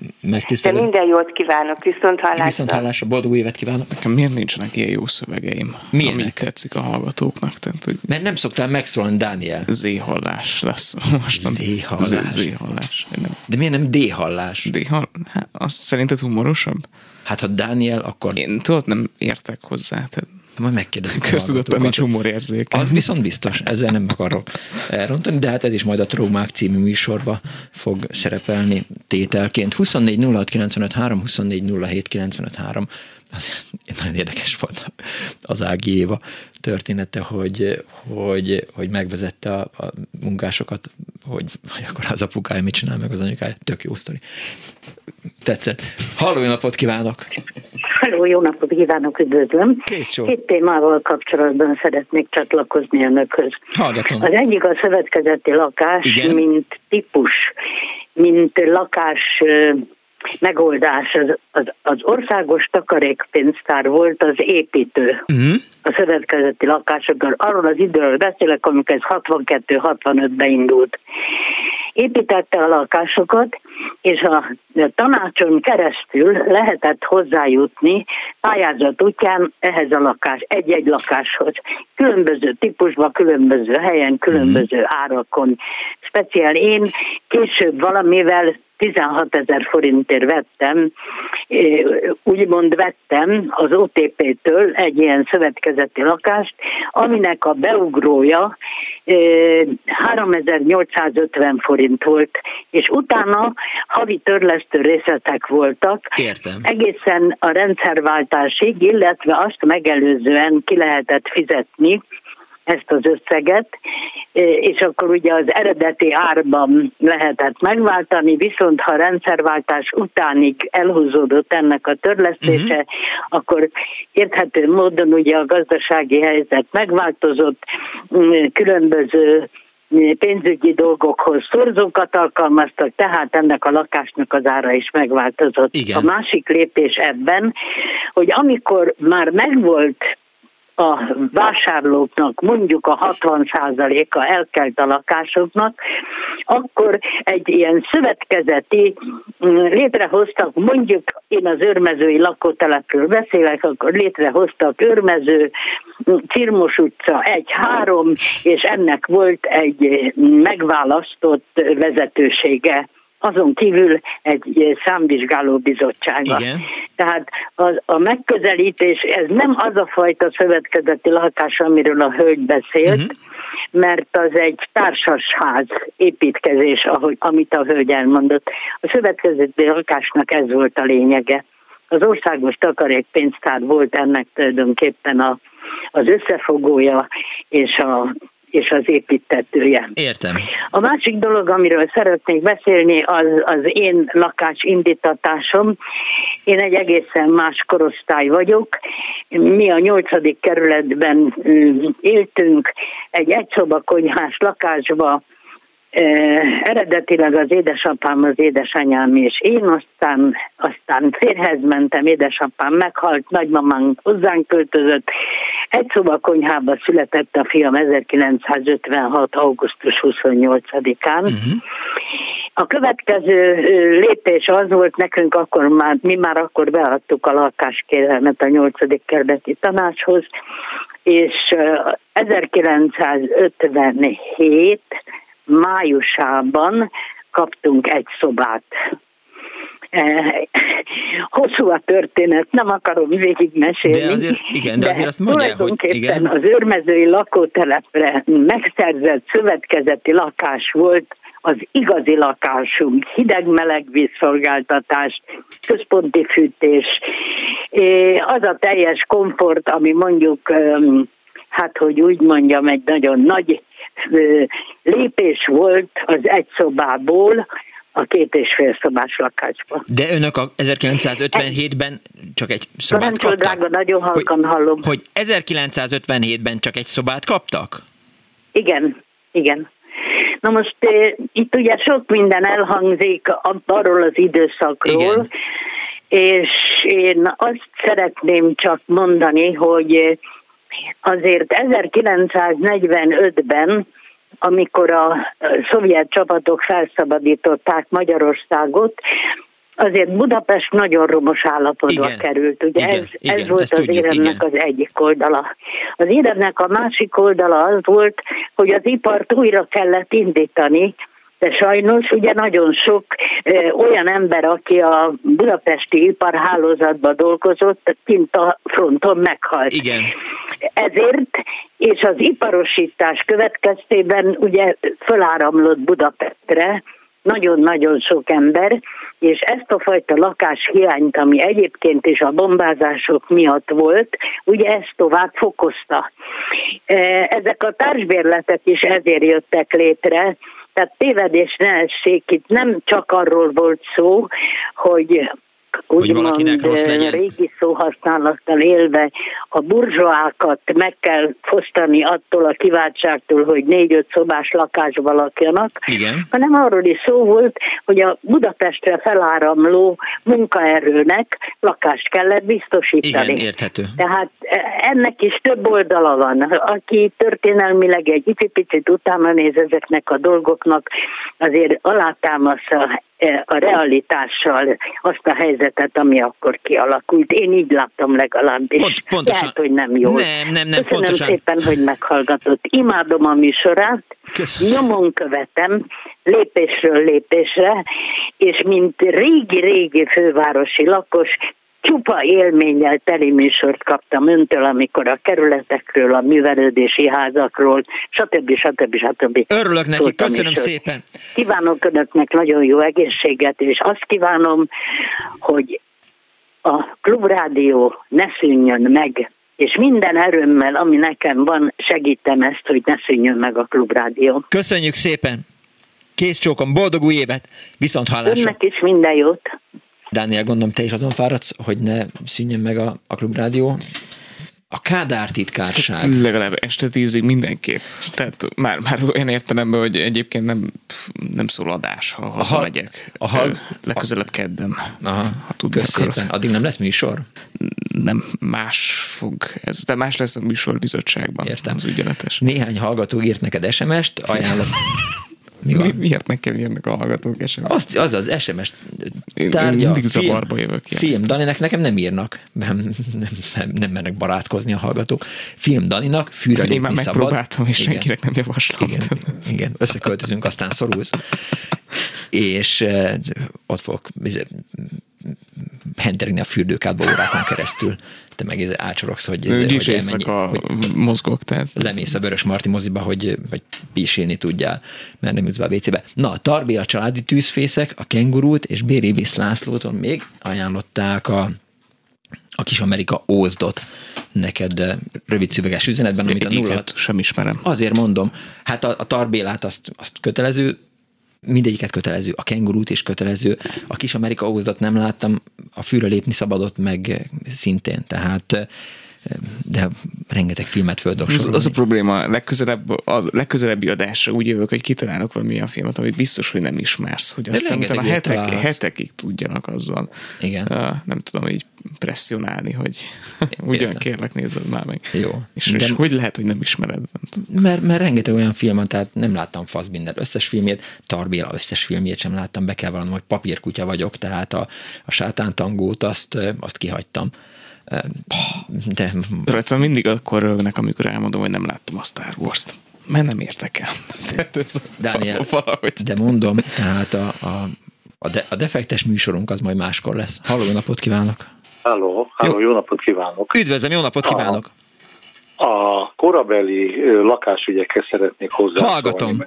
De minden jót kívánok, viszont hallásra. Viszont hallásra, boldog új évet kívánok. Nekem miért nincsenek ilyen jó szövegeim? Milyen Ami tetszik a hallgatóknak. Tehát, hogy Mert nem szoktál megszólalni, Dániel. Z-hallás lesz most. Z-hallás. Z-hallás. De miért nem D-hallás? D-hallás? Hát, azt szerinted humorosabb? Hát ha Dániel, akkor... Én tudod, nem értek hozzá. Tehát... Majd megkérdezzük. Köztudottan nincs humorérzéke. Az viszont biztos, ezzel nem akarok elrontani, de hát ez is majd a Traumák című műsorba fog szerepelni tételként. 24 06 95 3, 24 07 95 3 az nagyon érdekes volt az Ági Éva története, hogy, hogy, hogy megvezette a, a munkásokat, hogy, hogy akkor az apukája mit csinál meg az anyukája. Tök jó sztori. Tetszett. Halló, jó napot kívánok! Halló, jó napot kívánok, üdvözlöm. Két témával kapcsolatban szeretnék csatlakozni önökhöz. Hallgatom. Az egyik a szövetkezeti lakás, Igen? mint típus, mint lakás megoldás. Az, az, az országos takarékpénztár volt az építő. Uh-huh. A szövetkezeti lakásokról. Arról az időről beszélek, amikor ez 62-65-ben indult. Építette a lakásokat, és a tanácson keresztül lehetett hozzájutni pályázat útján ehhez a lakás, egy-egy lakáshoz. Különböző típusban, különböző helyen, különböző uh-huh. árakon. Speciál én később valamivel 16 ezer forintért vettem, úgymond vettem az OTP-től egy ilyen szövetkezeti lakást, aminek a beugrója 3850 forint volt, és utána havi törlesztő részletek voltak. Értem. Egészen a rendszerváltásig, illetve azt megelőzően ki lehetett fizetni ezt az összeget, és akkor ugye az eredeti árban lehetett megváltani, viszont ha rendszerváltás utánig elhúzódott ennek a törlesztése, uh-huh. akkor érthető módon ugye a gazdasági helyzet megváltozott, különböző pénzügyi dolgokhoz szorzókat alkalmaztak, tehát ennek a lakásnak az ára is megváltozott. Igen. A másik lépés ebben, hogy amikor már megvolt a vásárlóknak mondjuk a 60%-a elkelt a lakásoknak, akkor egy ilyen szövetkezeti mm, létrehoztak, mondjuk én az őrmezői lakótelepről beszélek, akkor létrehoztak őrmező, Cirmos utca 1-3, és ennek volt egy megválasztott vezetősége azon kívül egy számvizsgáló bizottsága. Igen. Tehát az, a megközelítés, ez nem az a fajta szövetkezeti lakás, amiről a hölgy beszélt, uh-huh. mert az egy társasház építkezés, ahogy, amit a hölgy elmondott. A szövetkezeti lakásnak ez volt a lényege. Az országos takarékpénztár volt ennek tulajdonképpen a, az összefogója és a és az építetője. Értem. A másik dolog, amiről szeretnék beszélni, az az én lakás indítatásom. Én egy egészen más korosztály vagyok. Mi a nyolcadik kerületben éltünk, egy egyszoba konyhás lakásba, eredetileg az édesapám, az édesanyám és én, aztán, aztán férhez mentem, édesapám meghalt, nagymamánk hozzánk költözött. Egy szoba konyhába született a fiam 1956. augusztus 28-án. Uh-huh. A következő lépés az volt nekünk, akkor már, mi már akkor beadtuk a lakáskérelmet a 8. kerületi tanácshoz, és 1957 májusában kaptunk egy szobát. Eh, hosszú a történet, nem akarom végigmesélni. De azért, igen, de, de azért azt mondja, hogy igen. az őrmezői lakótelepre megszerzett szövetkezeti lakás volt az igazi lakásunk, hideg-meleg vízszolgáltatás, központi fűtés, az a teljes komfort, ami mondjuk, hát hogy úgy mondjam, egy nagyon nagy lépés volt az egy szobából a két és fél szobás lakásba. De önök a 1957-ben csak egy szobát kaptak? drága, nagyon halkan hogy, hallom. Hogy 1957-ben csak egy szobát kaptak? Igen, igen. Na most itt ugye sok minden elhangzik arról az időszakról, Igen. és én azt szeretném csak mondani, hogy azért 1945-ben amikor a szovjet csapatok felszabadították Magyarországot, azért Budapest nagyon romos állapotba igen, került. Ugye igen, ez, igen, ez volt az tudjuk, éremnek igen. az egyik oldala. Az éremnek a másik oldala az volt, hogy az ipart újra kellett indítani, de sajnos ugye nagyon sok olyan ember, aki a budapesti iparhálózatban dolgozott, kint a fronton meghalt. Igen. Ezért, és az iparosítás következtében ugye föláramlott Budapestre, nagyon-nagyon sok ember, és ezt a fajta lakáshiányt, ami egyébként is a bombázások miatt volt, ugye ezt tovább fokozta. Ezek a társbérletek is ezért jöttek létre, tehát tévedés ne essék, itt. Nem csak arról volt szó, hogy hogy valakinek rossz legyen. régi szóhasználattal élve a burzsóákat meg kell fosztani attól a kiváltságtól, hogy négy-öt szobás lakásba lakjanak, Igen. hanem arról is szó volt, hogy a Budapestre feláramló munkaerőnek lakást kellett biztosítani. Igen, érthető. Tehát ennek is több oldala van. Aki történelmileg egy picit utána néz ezeknek a dolgoknak, azért alátámaszza a realitással azt a helyzetet, ami akkor kialakult. Én így láttam legalábbis. Pont, pontosan. Lehet, hogy nem jó. Nem, nem, nem, Köszönöm pontosan. szépen, hogy meghallgatott. Imádom a műsorát, Köszönöm. nyomon követem, lépésről lépésre, és mint régi-régi fővárosi lakos csupa élménnyel teli műsort kaptam öntől, amikor a kerületekről, a művelődési házakról, stb. stb. stb. Örülök neki, köszönöm műsort. szépen. Kívánok önöknek nagyon jó egészséget, és azt kívánom, hogy a klubrádió ne szűnjön meg, és minden erőmmel, ami nekem van, segítem ezt, hogy ne szűnjön meg a klubrádió. Köszönjük szépen! Kész csókom, boldog új évet! Viszont hallásra! Önnek is minden jót! Dániel, gondolom te is azon fáradsz, hogy ne szűnjön meg a, a klubrádió. A Kádár titkárság. Legalább este tízig mindenképp. Tehát már, már olyan értelemben, hogy egyébként nem, nem szól adás, ha hazamegyek. Aha, legközelebb kedden. Aha, ha tudni szépen. Addig nem lesz műsor? Nem, más fog ez. De más lesz a műsor bizottságban. Értem. Az ügyeletes. Néhány hallgató írt neked SMS-t, ajánlott Mi van? Mi, miért nekem jönnek a hallgatók SMS? Azt, az az SMS tárgya, én mindig film, zavarba jövök. Ilyen. Film Daninek nekem nem írnak, nem, nem, nem, nem mernek barátkozni a hallgatók. Film Daninak fűre Én már megpróbáltam, és igen. senkinek nem javaslom. Igen, igen, összeköltözünk, aztán szorulsz. És uh, ott fogok henteregni a fürdőkádba órákon keresztül te meg ácsorogsz, hogy, ez, hogy, elmenj, hogy mozgok, tehát. Lemész a Vörös Marti moziba, hogy, hogy pisilni tudjál, mert nem jutsz be a WC-be. Na, a Tarbél a családi tűzfészek, a kengurút és Bérévisz Lászlóton még ajánlották a, a kis Amerika ózdot neked rövid szüveges üzenetben, amit a nulla... sem ismerem. Azért mondom, hát a, a Tarbélát azt, azt kötelező mindegyiket kötelező, a kengurút is kötelező, a kis Amerika ózdat nem láttam, a fűre lépni szabadott meg szintén, tehát de rengeteg filmet földök az, az a probléma, legközelebb, az legközelebbi adásra úgy jövök, hogy kitalálok valamilyen filmet, amit biztos, hogy nem ismersz, hogy aztán utána hetek, hetekig tudjanak azzal. Igen. Uh, nem tudom így presszionálni, hogy ugyan kérlek nézed már meg. Jó. És, de, és hogy lehet, hogy nem ismered? Mert, mert rengeteg olyan film tehát nem láttam Fassbinder összes filmjét, Tarbéla összes filmjét sem láttam, be kell vallanom, hogy papírkutya vagyok, tehát a, a sátántangót azt, azt kihagytam. De... Rajta mindig akkor rögnek, amikor elmondom, hogy nem láttam a Star Wars-t. Mert nem értek el. Daniel, valahogy. de mondom, tehát a, a, a, de, a defektes műsorunk az majd máskor lesz. Halló, napot kívánok! Halló, halló jó. jó napot kívánok! Üdvözlöm, jó napot kívánok! A, a korabeli lakásügyekhez szeretnék hozzá. Hallgatom!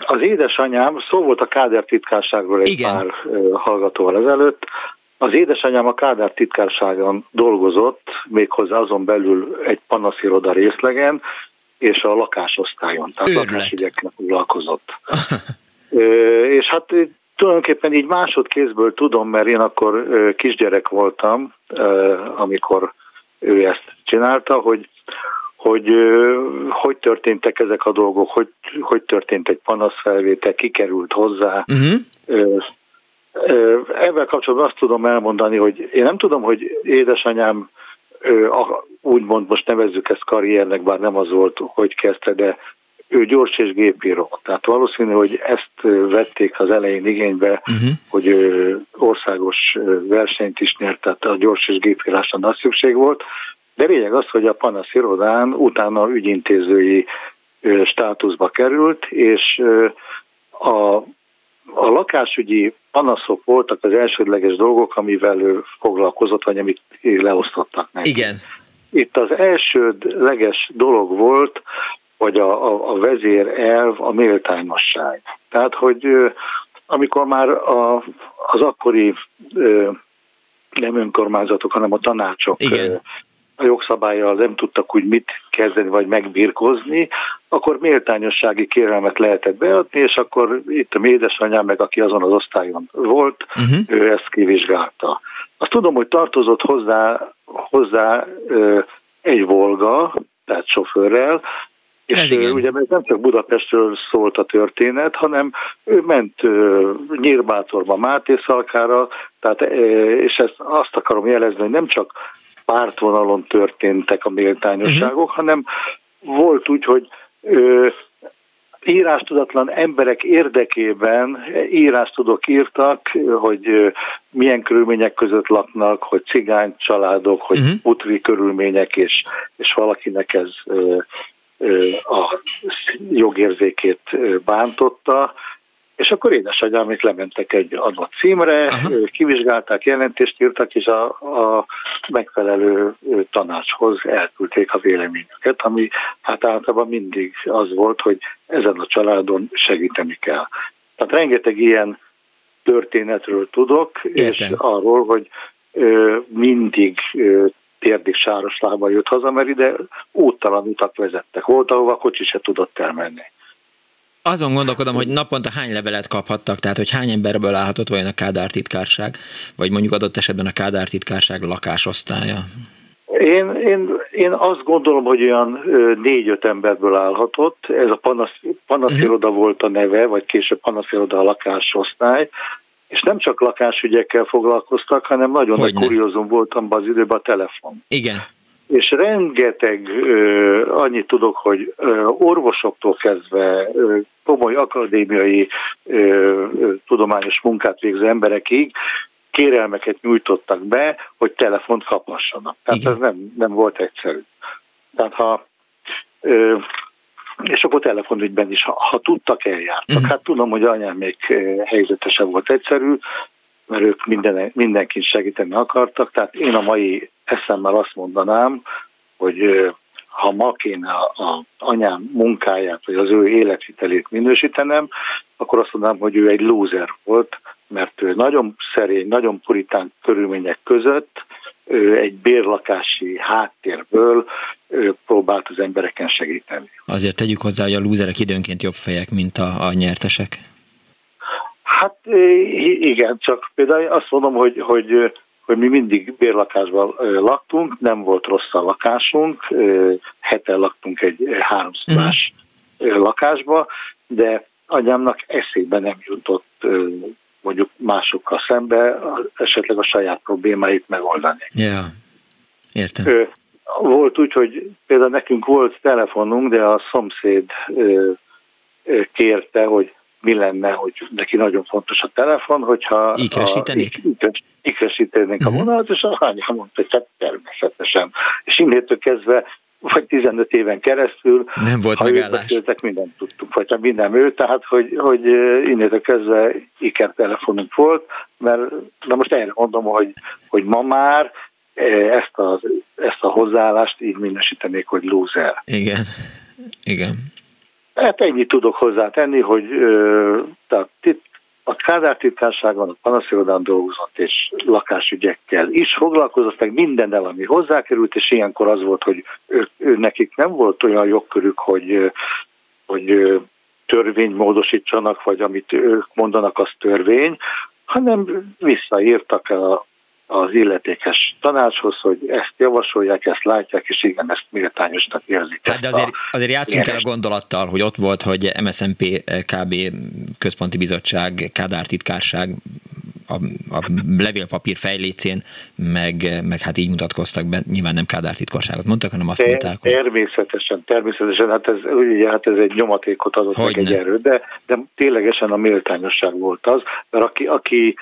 Az édesanyám, szó volt a Káder titkárságról egy Igen. pár hallgatóval ezelőtt, az édesanyám a Kádár titkárságon dolgozott, méghozzá azon belül egy panasziroda részlegen, és a lakásosztályon, tehát Őrület. lakásügyekkel foglalkozott. és hát tulajdonképpen így másodkézből tudom, mert én akkor kisgyerek voltam, amikor ő ezt csinálta, hogy hogy hogy történtek ezek a dolgok, hogy, hogy történt egy panaszfelvétel, kikerült hozzá. Uh-huh. Ezzel kapcsolatban azt tudom elmondani, hogy én nem tudom, hogy édesanyám úgymond most nevezzük ezt karriernek, bár nem az volt, hogy kezdte, de ő gyors és gépíró. Tehát valószínű, hogy ezt vették az elején igénybe, uh-huh. hogy országos versenyt is nyert, tehát a gyors és gépírásra nagy szükség volt. De lényeg az, hogy a Panasz irodán utána ügyintézői státuszba került, és a, a lakásügyi panaszok voltak az elsődleges dolgok, amivel ő foglalkozott, vagy amit leosztottak neki. Igen. Itt az elsődleges dolog volt, vagy a, a, a vezér elv a méltányosság. Tehát, hogy amikor már a, az akkori nem önkormányzatok, hanem a tanácsok Igen a jogszabályjal nem tudtak úgy mit kezdeni, vagy megbirkozni, akkor méltányossági kérelmet lehetett beadni, és akkor itt a édesanyám, meg aki azon az osztályon volt, uh-huh. ő ezt kivizsgálta. Azt tudom, hogy tartozott hozzá, hozzá egy Volga, tehát sofőrrel, és igen. ugye nem csak Budapestről szólt a történet, hanem ő ment Nyírbátorba, Máté Szalkára, tehát, és ezt azt akarom jelezni, hogy nem csak pártvonalon történtek a méltányosságok, uh-huh. hanem volt úgy, hogy ö, írástudatlan emberek érdekében írástudók írtak, hogy milyen körülmények között laknak, hogy cigány családok, hogy uh-huh. utri körülmények, és, és valakinek ez ö, ö, a jogérzékét bántotta, és akkor édesanyámék lementek egy adott címre, Aha. kivizsgálták, jelentést írtak, és a, a megfelelő tanácshoz elküldték a véleményüket, ami hát általában mindig az volt, hogy ezen a családon segíteni kell. Tehát rengeteg ilyen történetről tudok, Értem. és arról, hogy mindig térdig sáros lába jött haza, mert ide úttalan utak vezettek. Volt, ahova kocsi se tudott elmenni. Azon gondolkodom, hogy naponta hány levelet kaphattak, tehát hogy hány emberből állhatott vajon a Kádár titkárság, vagy mondjuk adott esetben a Kádár titkárság lakásosztálya? Én, én, én azt gondolom, hogy olyan négy-öt emberből állhatott. Ez a panasz, panasziroda uh-huh. volt a neve, vagy később panasziroda a lakásosztály. És nem csak lakásügyekkel foglalkoztak, hanem nagyon nagy kuriózum voltam az időben a telefon. Igen és rengeteg, annyit tudok, hogy orvosoktól kezdve komoly akadémiai tudományos munkát végző emberekig kérelmeket nyújtottak be, hogy telefont kaphassanak. Tehát Igen. ez nem, nem volt egyszerű. Tehát ha és akkor telefonügyben is, ha, ha tudtak, eljártak. Uh-huh. Hát tudom, hogy anyám még helyzetesen volt egyszerű, mert ők minden, mindenkin segíteni akartak, tehát én a mai eszemmel azt mondanám, hogy ha ma kéne a, a anyám munkáját, vagy az ő életvitelét minősítenem, akkor azt mondanám, hogy ő egy lúzer volt, mert ő nagyon szerény, nagyon puritán körülmények között egy bérlakási háttérből próbált az embereken segíteni. Azért tegyük hozzá, hogy a lúzerek időnként jobb fejek, mint a, a nyertesek. Hát igen, csak például azt mondom, hogy, hogy hogy mi mindig bérlakásban laktunk, nem volt rossz a lakásunk, heten laktunk egy háromszobás uh-huh. lakásba, de anyámnak eszébe nem jutott mondjuk másokkal szembe esetleg a saját problémáit megoldani. Ja, értem. Volt úgy, hogy például nekünk volt telefonunk, de a szomszéd kérte, hogy mi lenne, hogy neki nagyon fontos a telefon, hogyha ikresítenék, a, ikresítenék uh-huh. a vonalat, és a hányja mondta, hogy hát természetesen. És innétől kezdve vagy 15 éven keresztül, nem volt ha megállás. Beszéltek, mindent tudtuk, vagy csak minden ő, tehát hogy, hogy innétől kezdve iker telefonunk volt, mert de most erre mondom, hogy, hogy ma már ezt a, ezt a hozzáállást így minősítenék, hogy loser. Igen, igen. Hát ennyit tudok hozzátenni, hogy tehát itt a Kádár titkárságon, a panaszirodán dolgozott, és lakásügyekkel is foglalkozott, meg mindennel, ami hozzákerült, és ilyenkor az volt, hogy ő nekik nem volt olyan jogkörük, hogy, hogy törvényt módosítsanak, vagy amit ők mondanak, az törvény, hanem visszaírtak a, az illetékes tanácshoz, hogy ezt javasolják, ezt látják, és igen, ezt méltányosnak érzik. Hát de azért, azért játszunk el a gondolattal, hogy ott volt, hogy MSZNP KB központi bizottság, Kádár titkárság a, a levélpapír fejlécén, meg, meg hát így mutatkoztak be, nyilván nem Kádár titkosságot mondtak, hanem azt mondták, hogy... Természetesen, természetesen, hát ez, ugye, hát ez egy nyomatékot adott meg egy erő, de, de ténylegesen a méltányosság volt az, mert aki, aki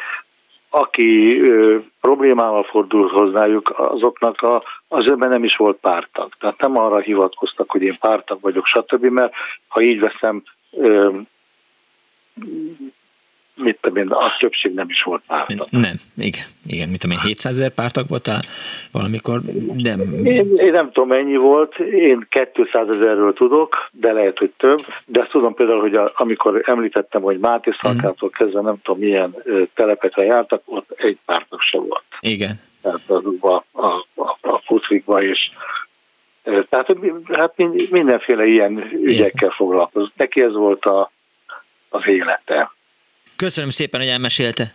aki ö, problémával fordul hozzájuk, azoknak a, az önben nem is volt pártag. Tehát nem arra hivatkoztak, hogy én pártag vagyok, stb., mert ha így veszem, ö, mit tudom én, a többség nem is volt pártag. Nem, igen, igen, mit tudom én, 700 ezer pártag voltál valamikor, nem. Én, én nem tudom mennyi volt, én 200 ezerről tudok, de lehet, hogy több, de azt tudom például, hogy a, amikor említettem, hogy Máté Szalkától kezdve nem tudom milyen telepekre jártak, ott egy pártag se volt. Igen. Tehát azokban a, a, a pucvikba is. Tehát hát mindenféle ilyen ügyekkel foglalkozott. Neki ez volt a, az élete. Köszönöm szépen, hogy elmesélte.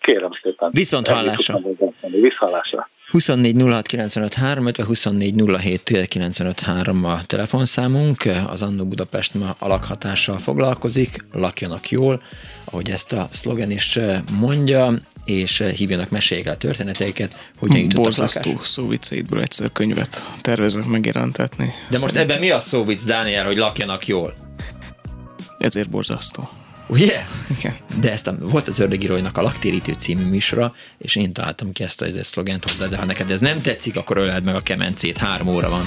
Kérem szépen. Viszont hallásra. Viszont hallásra. 24 06 95 3, 24 07 95 3 a telefonszámunk. Az Annó Budapest ma a lakhatással foglalkozik, lakjanak jól, ahogy ezt a szlogen is mondja, és hívjanak, meséljék el a történeteiket, hogyan jutottak Borzasztó szóviceidből egyszer könyvet tervezek megjelentetni. De most Szerintem. ebben mi a szóvic, Dániel, hogy lakjanak jól? Ezért borzasztó. Ugye? Igen. De ezt a, volt az Ördögíróinak a Laktérítő című műsora, és én találtam ki ezt a, ezt a szlogent hozzá, de ha neked ez nem tetszik, akkor öleld meg a kemencét, három óra van.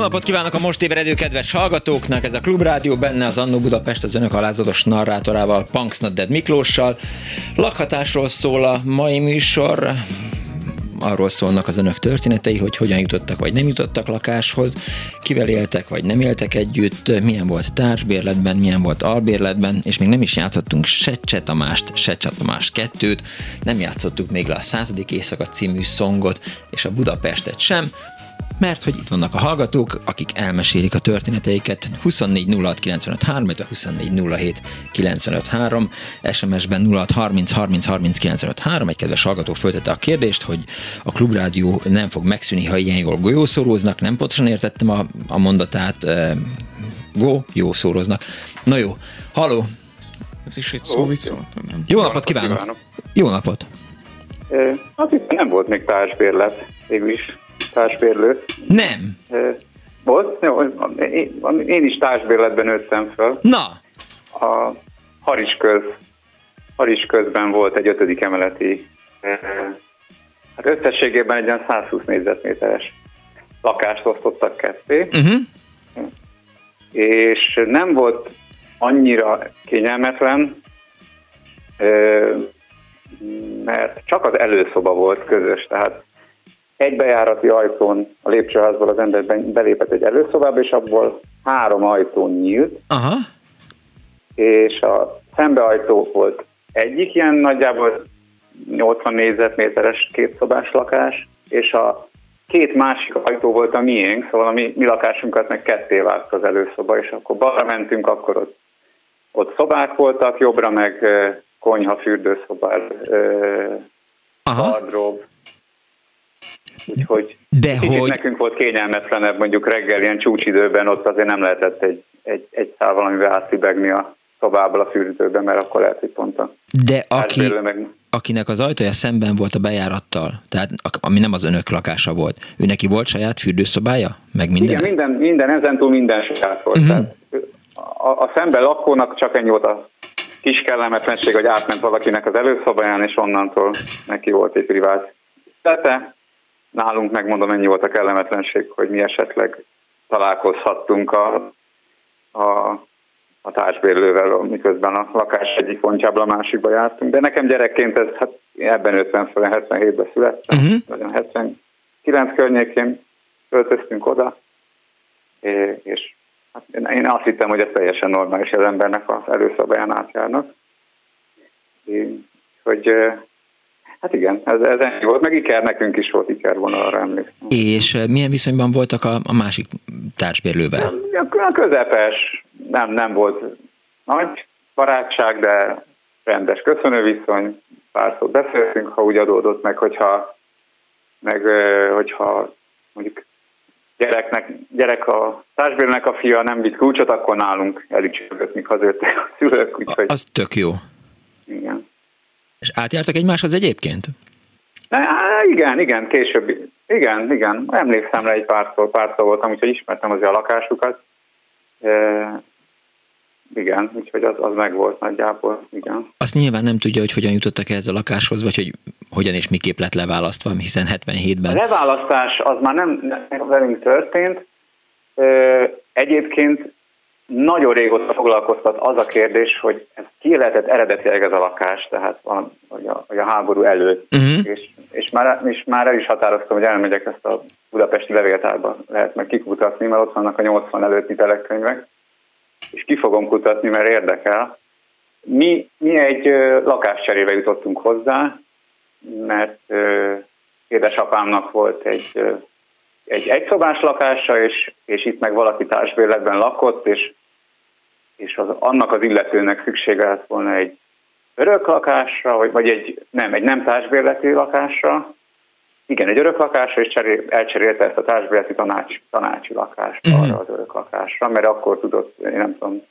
Napot kívánok a most ébredő kedves hallgatóknak! Ez a Klubrádió, benne az Annó Budapest az önök alázatos narrátorával, Punks Not Dead Miklóssal. Lakhatásról szól a mai műsor, arról szólnak az önök történetei, hogy hogyan jutottak vagy nem jutottak lakáshoz, kivel éltek vagy nem éltek együtt, milyen volt társbérletben, milyen volt albérletben, és még nem is játszottunk se Csetamást, se Csetamást kettőt, nem játszottuk még le a századik éjszaka című szongot, és a Budapestet sem, mert hogy itt vannak a hallgatók, akik elmesélik a történeteiket 24 06 95 3, 24 07 95 3, SMS-ben 06 30 30 30 95 3, egy kedves hallgató föltette a kérdést, hogy a klubrádió nem fog megszűni, ha ilyen jól golyószoróznak, nem pontosan értettem a, a mondatát, e, go, jó szóroznak. Na jó, haló! Ez is egy szó, nem? Jó napot kívánok! kívánok. Jó napot! Azt hiszem nem volt még társbérlet, végül is társbérlő. Nem. Volt, jó, én, is társbérletben nőttem föl. Na! A Harisköz, Harisközben volt egy ötödik emeleti, hát összességében egy ilyen 120 négyzetméteres lakást osztottak ketté. Uh-huh. És nem volt annyira kényelmetlen, mert csak az előszoba volt közös, tehát egy bejárati ajtón a lépcsőházból az ember belépett egy előszobába, és abból három ajtó nyílt. Aha. És a szembeajtó volt egyik ilyen nagyjából 80 négyzetméteres kétszobás lakás, és a két másik ajtó volt a miénk, szóval a mi, mi lakásunkat meg ketté vált az előszoba, és akkor balra mentünk, akkor ott, ott szobák voltak, jobbra meg konyha, fürdőszoba, wardrobe, Úgyhogy De hogy... nekünk volt kényelmetlenebb, mondjuk reggel ilyen csúcsidőben ott azért nem lehetett egy, egy, egy szál valamivel átszibegni a szobából a fürdőben, mert akkor lehet, hogy pont a De aki, meg... akinek az ajtaja szemben volt a bejárattal, tehát ami nem az önök lakása volt, ő neki volt saját fürdőszobája? Meg minden? Igen, minden, minden ezentúl minden saját volt. Uh-huh. a, a szemben lakónak csak ennyi volt a kis kellemetlenség, hogy átment valakinek az előszobáján, és onnantól neki volt egy privát tete, Nálunk megmondom, ennyi volt a kellemetlenség, hogy mi esetleg találkozhattunk a, a, a társbérlővel, miközben a lakás egyik pontjából a másikba jártunk. De nekem gyerekként ez, hát ebben 50 77-ben születtem, uh-huh. 79 környékén költöztünk oda, és hát én azt hittem, hogy ez teljesen normális, az embernek az előszobáján átjárnak. Én, hogy Hát igen, ez, ez ennyi volt, meg Iker, nekünk is volt Iker vonalra emlékszem. És milyen viszonyban voltak a, a másik társbérlővel? A közepes, nem, nem volt nagy barátság, de rendes köszönőviszony, pár szót beszéltünk, ha úgy adódott meg, hogyha, meg, hogyha mondjuk gyereknek, gyerek a társbérnek a fia nem vitt kulcsot, akkor nálunk elücsögött, mik hazőttek a szülők. Úgyhogy... Az tök jó. És átjártak egymáshoz egyébként? Igen, igen, később. Igen, igen. Emlékszem rá egy párszor, párszor voltam, úgyhogy ismertem azért a lakásukat. E, igen, úgyhogy az, az meg volt nagyjából, igen. Azt nyilván nem tudja, hogy hogyan jutottak ehhez a lakáshoz, vagy hogy hogyan és miképp lett leválasztva, hiszen 77-ben... A leválasztás az már nem velünk történt. Egyébként nagyon régóta foglalkoztat az a kérdés, hogy ez ki lehetett eredetileg ez a lakás, tehát van, hogy a, hogy a háború előtt, uh-huh. és, és, már, és már el is határoztam, hogy elmegyek ezt a budapesti levéltárba, lehet meg kikutatni, mert ott vannak a 80 előtti telekönyvek, és ki fogom kutatni, mert érdekel. Mi, mi egy ö, lakáscserébe jutottunk hozzá, mert ö, édesapámnak volt egy, ö, egy egyszobás lakása, és, és itt meg valaki társbérletben lakott, és és az, annak az illetőnek szüksége lett volna egy örök lakásra, vagy, vagy egy nem, egy nem társbérleti lakásra, igen, egy örök lakásra, és cserél, elcserélte ezt a társbérleti tanács, tanácsi lakást uh-huh. arra az örök lakásra, mert akkor tudott, én nem tudom,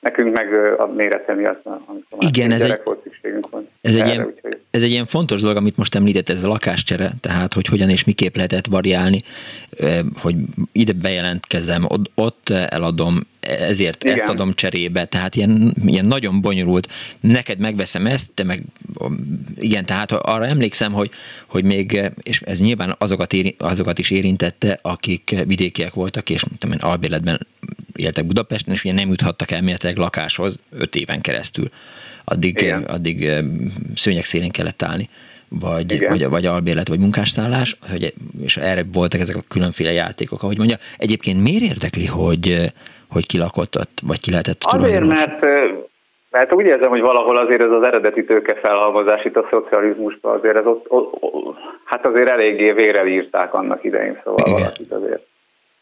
Nekünk meg a mérete miatt, amikor Igen, ez egy, volt, szükségünk van. Ez egy, ilyen, úgyhogy... ez egy ilyen fontos dolog, amit most említett, ez a lakáscsere, tehát hogy hogyan és miképp lehetett variálni, hogy ide bejelentkezem, ott eladom, ezért Igen. ezt adom cserébe, tehát ilyen, ilyen nagyon bonyolult, neked megveszem ezt, te meg, igen, tehát arra emlékszem, hogy, hogy még, és ez nyilván azokat, éri, azokat is érintette, akik vidékiek voltak, és tudom én, albéletben éltek Budapesten, és ugye nem juthattak elméletileg lakáshoz öt éven keresztül. Addig, Igen. addig szőnyek szélén kellett állni vagy, vagy, vagy albérlet, vagy munkásszállás, hogy, és erre voltak ezek a különféle játékok. Ahogy mondja, egyébként miért érdekli, hogy, hogy ki lakott ott, vagy ki lehetett Azért, mert, mert úgy érzem, hogy valahol azért ez az eredeti tőke felhalmozás itt a szocializmusban azért ez ott, ott, ott, hát azért eléggé vérel írták annak idején, szóval Igen. valakit azért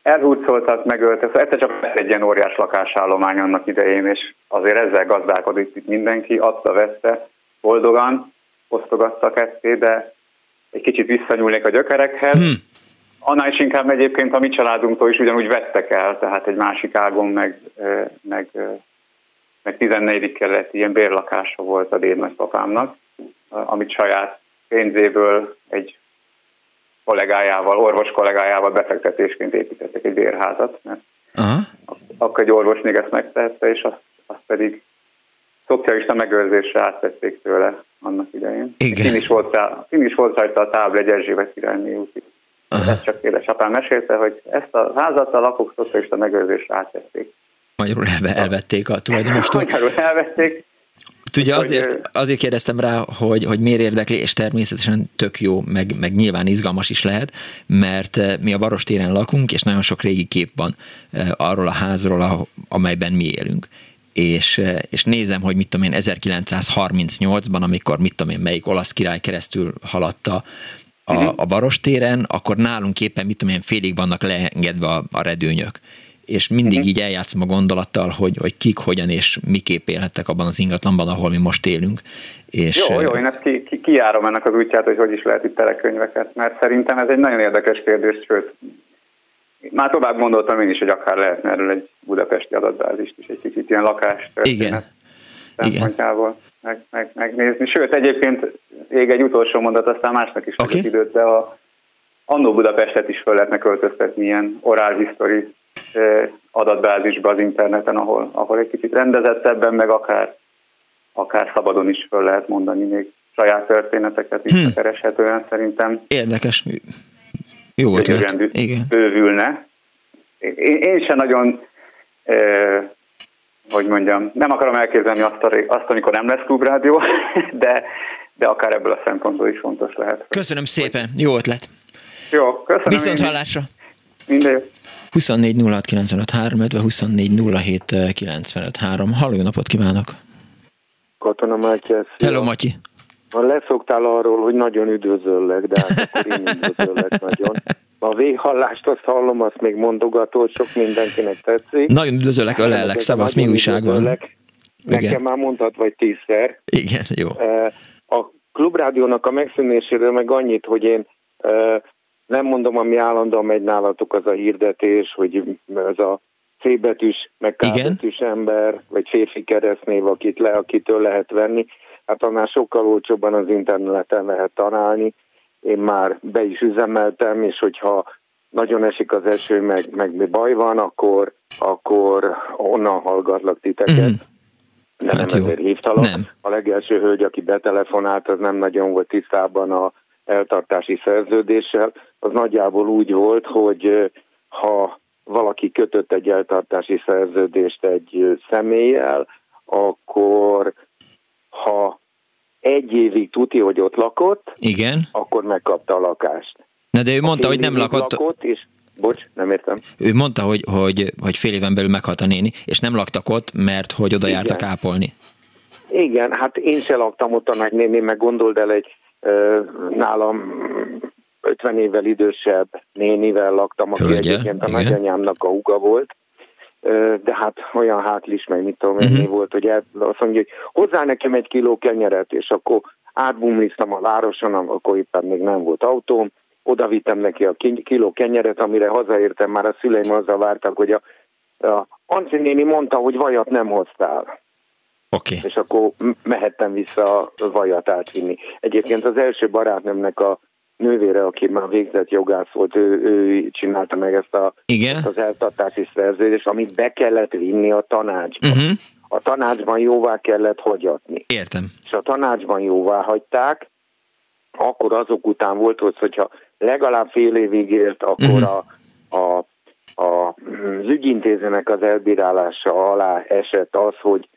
elhúzoltak, megöltek, szóval egyszer csak egy ilyen óriás lakásállomány annak idején, és azért ezzel gazdálkodik itt mindenki, adta, vette, boldogan osztogatta ketté, de egy kicsit visszanyúlnék a gyökerekhez. Hmm. Annál is inkább egyébként a mi családunktól is ugyanúgy vettek el, tehát egy másik ágon meg, meg, meg 14. kerületi ilyen bérlakása volt a déd nagypapámnak, amit saját pénzéből egy kollégájával, orvos kollégájával befektetésként építettek egy bérházat, mert Aha. akkor egy orvos még ezt megtehette, és azt, azt pedig szocialista megőrzésre átvették tőle annak idején. Igen. Fin is volt, is volt rajta a tábla egy Erzsébet királyné úti. Ez csak édesapám mesélte, hogy ezt a házat a lakók szocialista megőrzésre átvették. Magyarul elve, elvették a tulajdonostól. Magyarul elvették, Ugye azért, azért kérdeztem rá, hogy, hogy miért érdekli, és természetesen tök jó, meg, meg nyilván izgalmas is lehet, mert mi a Barostéren lakunk, és nagyon sok régi kép van arról a házról, amelyben mi élünk és, és nézem, hogy mit tudom én, 1938-ban, amikor mit tudom én, melyik olasz király keresztül haladta a, mhm. a Barostéren, akkor nálunk éppen, mit tudom én, félig vannak leengedve a, a redőnyök és mindig uh-huh. így eljátszom a gondolattal, hogy, hogy kik, hogyan és miképp élhettek abban az ingatlanban, ahol mi most élünk. És, jó, jó, én ezt ki, ki, kiárom ennek az útját, hogy hogy is lehet itt telekönyveket, mert szerintem ez egy nagyon érdekes kérdés, sőt, már tovább gondoltam én is, hogy akár lehetne erről egy budapesti adatbázist is egy kicsit ilyen lakás Igen. szempontjából meg, meg, megnézni. Sőt, egyébként még egy utolsó mondat, aztán másnak is okay. időt, de a Annó Budapestet is föl lehetne költöztetni ilyen oral history adatbázisba az interneten, ahol, ahol egy kicsit rendezettebben, meg akár, akár szabadon is föl lehet mondani még saját történeteket is hmm. kereshetően szerintem. Érdekes. Jó ötlet. Igen. Bővülne. Én, én sem nagyon eh, hogy mondjam, nem akarom elképzelni azt, azt amikor nem lesz klubrádió, de, de akár ebből a szempontból is fontos lehet. Köszönöm szépen, jó ötlet. Jó, köszönöm. Viszont hallásra. Minden jó. 24 06 24 07 Halló, napot kívánok! Katona Mátyás. Hello, Matyi! Ha leszoktál arról, hogy nagyon üdvözöllek, de hát akkor én üdvözöllek nagyon. A véghallást azt hallom, azt még mondogató, sok mindenkinek tetszik. Nagyon üdvözöllek, ölellek, szavasz, mi újság van? Nekem Igen. már mondhat vagy tízszer. Igen, jó. A klubrádiónak a megszűnéséről meg annyit, hogy én nem mondom, ami állandóan megy nálatok az a hirdetés, hogy ez a C betűs, meg K betűs ember, vagy férfi keresztnév, akit le, akitől lehet venni, hát annál sokkal olcsóbban az interneten lehet találni. Én már be is üzemeltem, és hogyha nagyon esik az eső, meg, meg baj van, akkor, akkor onnan hallgatlak titeket. Mm. De hát nem jó. ezért hívtalak. Nem. A legelső hölgy, aki betelefonált, az nem nagyon volt tisztában a eltartási szerződéssel, az nagyjából úgy volt, hogy ha valaki kötött egy eltartási szerződést egy személlyel, akkor ha egy évig tudja, hogy ott lakott, Igen. akkor megkapta a lakást. Na de ő mondta, hogy nem lakott. lakott és Bocs, nem értem. Ő mondta, hogy, hogy, hogy fél éven belül meghalt a néni, és nem laktak ott, mert hogy oda jártak ápolni. Igen, hát én se laktam ott a nagynéni, meg gondold el, egy nálam 50 évvel idősebb nénivel laktam, aki Hölgye, egyébként a igen. nagyanyámnak a uga volt, de hát olyan hátlis, meg mit tudom uh-huh. volt, hogy el, azt mondja, hogy hozzá nekem egy kiló kenyeret, és akkor átbumliztam a városon, akkor éppen még nem volt autóm, oda vittem neki a kiló kenyeret, amire hazaértem, már a szüleim azzal vártak, hogy a, a Anci néni mondta, hogy vajat nem hoztál. Okay. És akkor mehettem vissza a vajat átvinni. Egyébként az első barátnőmnek a nővére, aki már végzett jogász volt, ő, ő csinálta meg ezt, a, Igen? ezt az eltartási szerződést, amit be kellett vinni a tanácsba. Uh-huh. A tanácsban jóvá kellett hagyatni. Értem. És a tanácsban jóvá hagyták, akkor azok után volt, hogyha legalább fél évig élt, akkor uh-huh. a, a, a, az ügyintézőnek az elbírálása alá esett az, hogy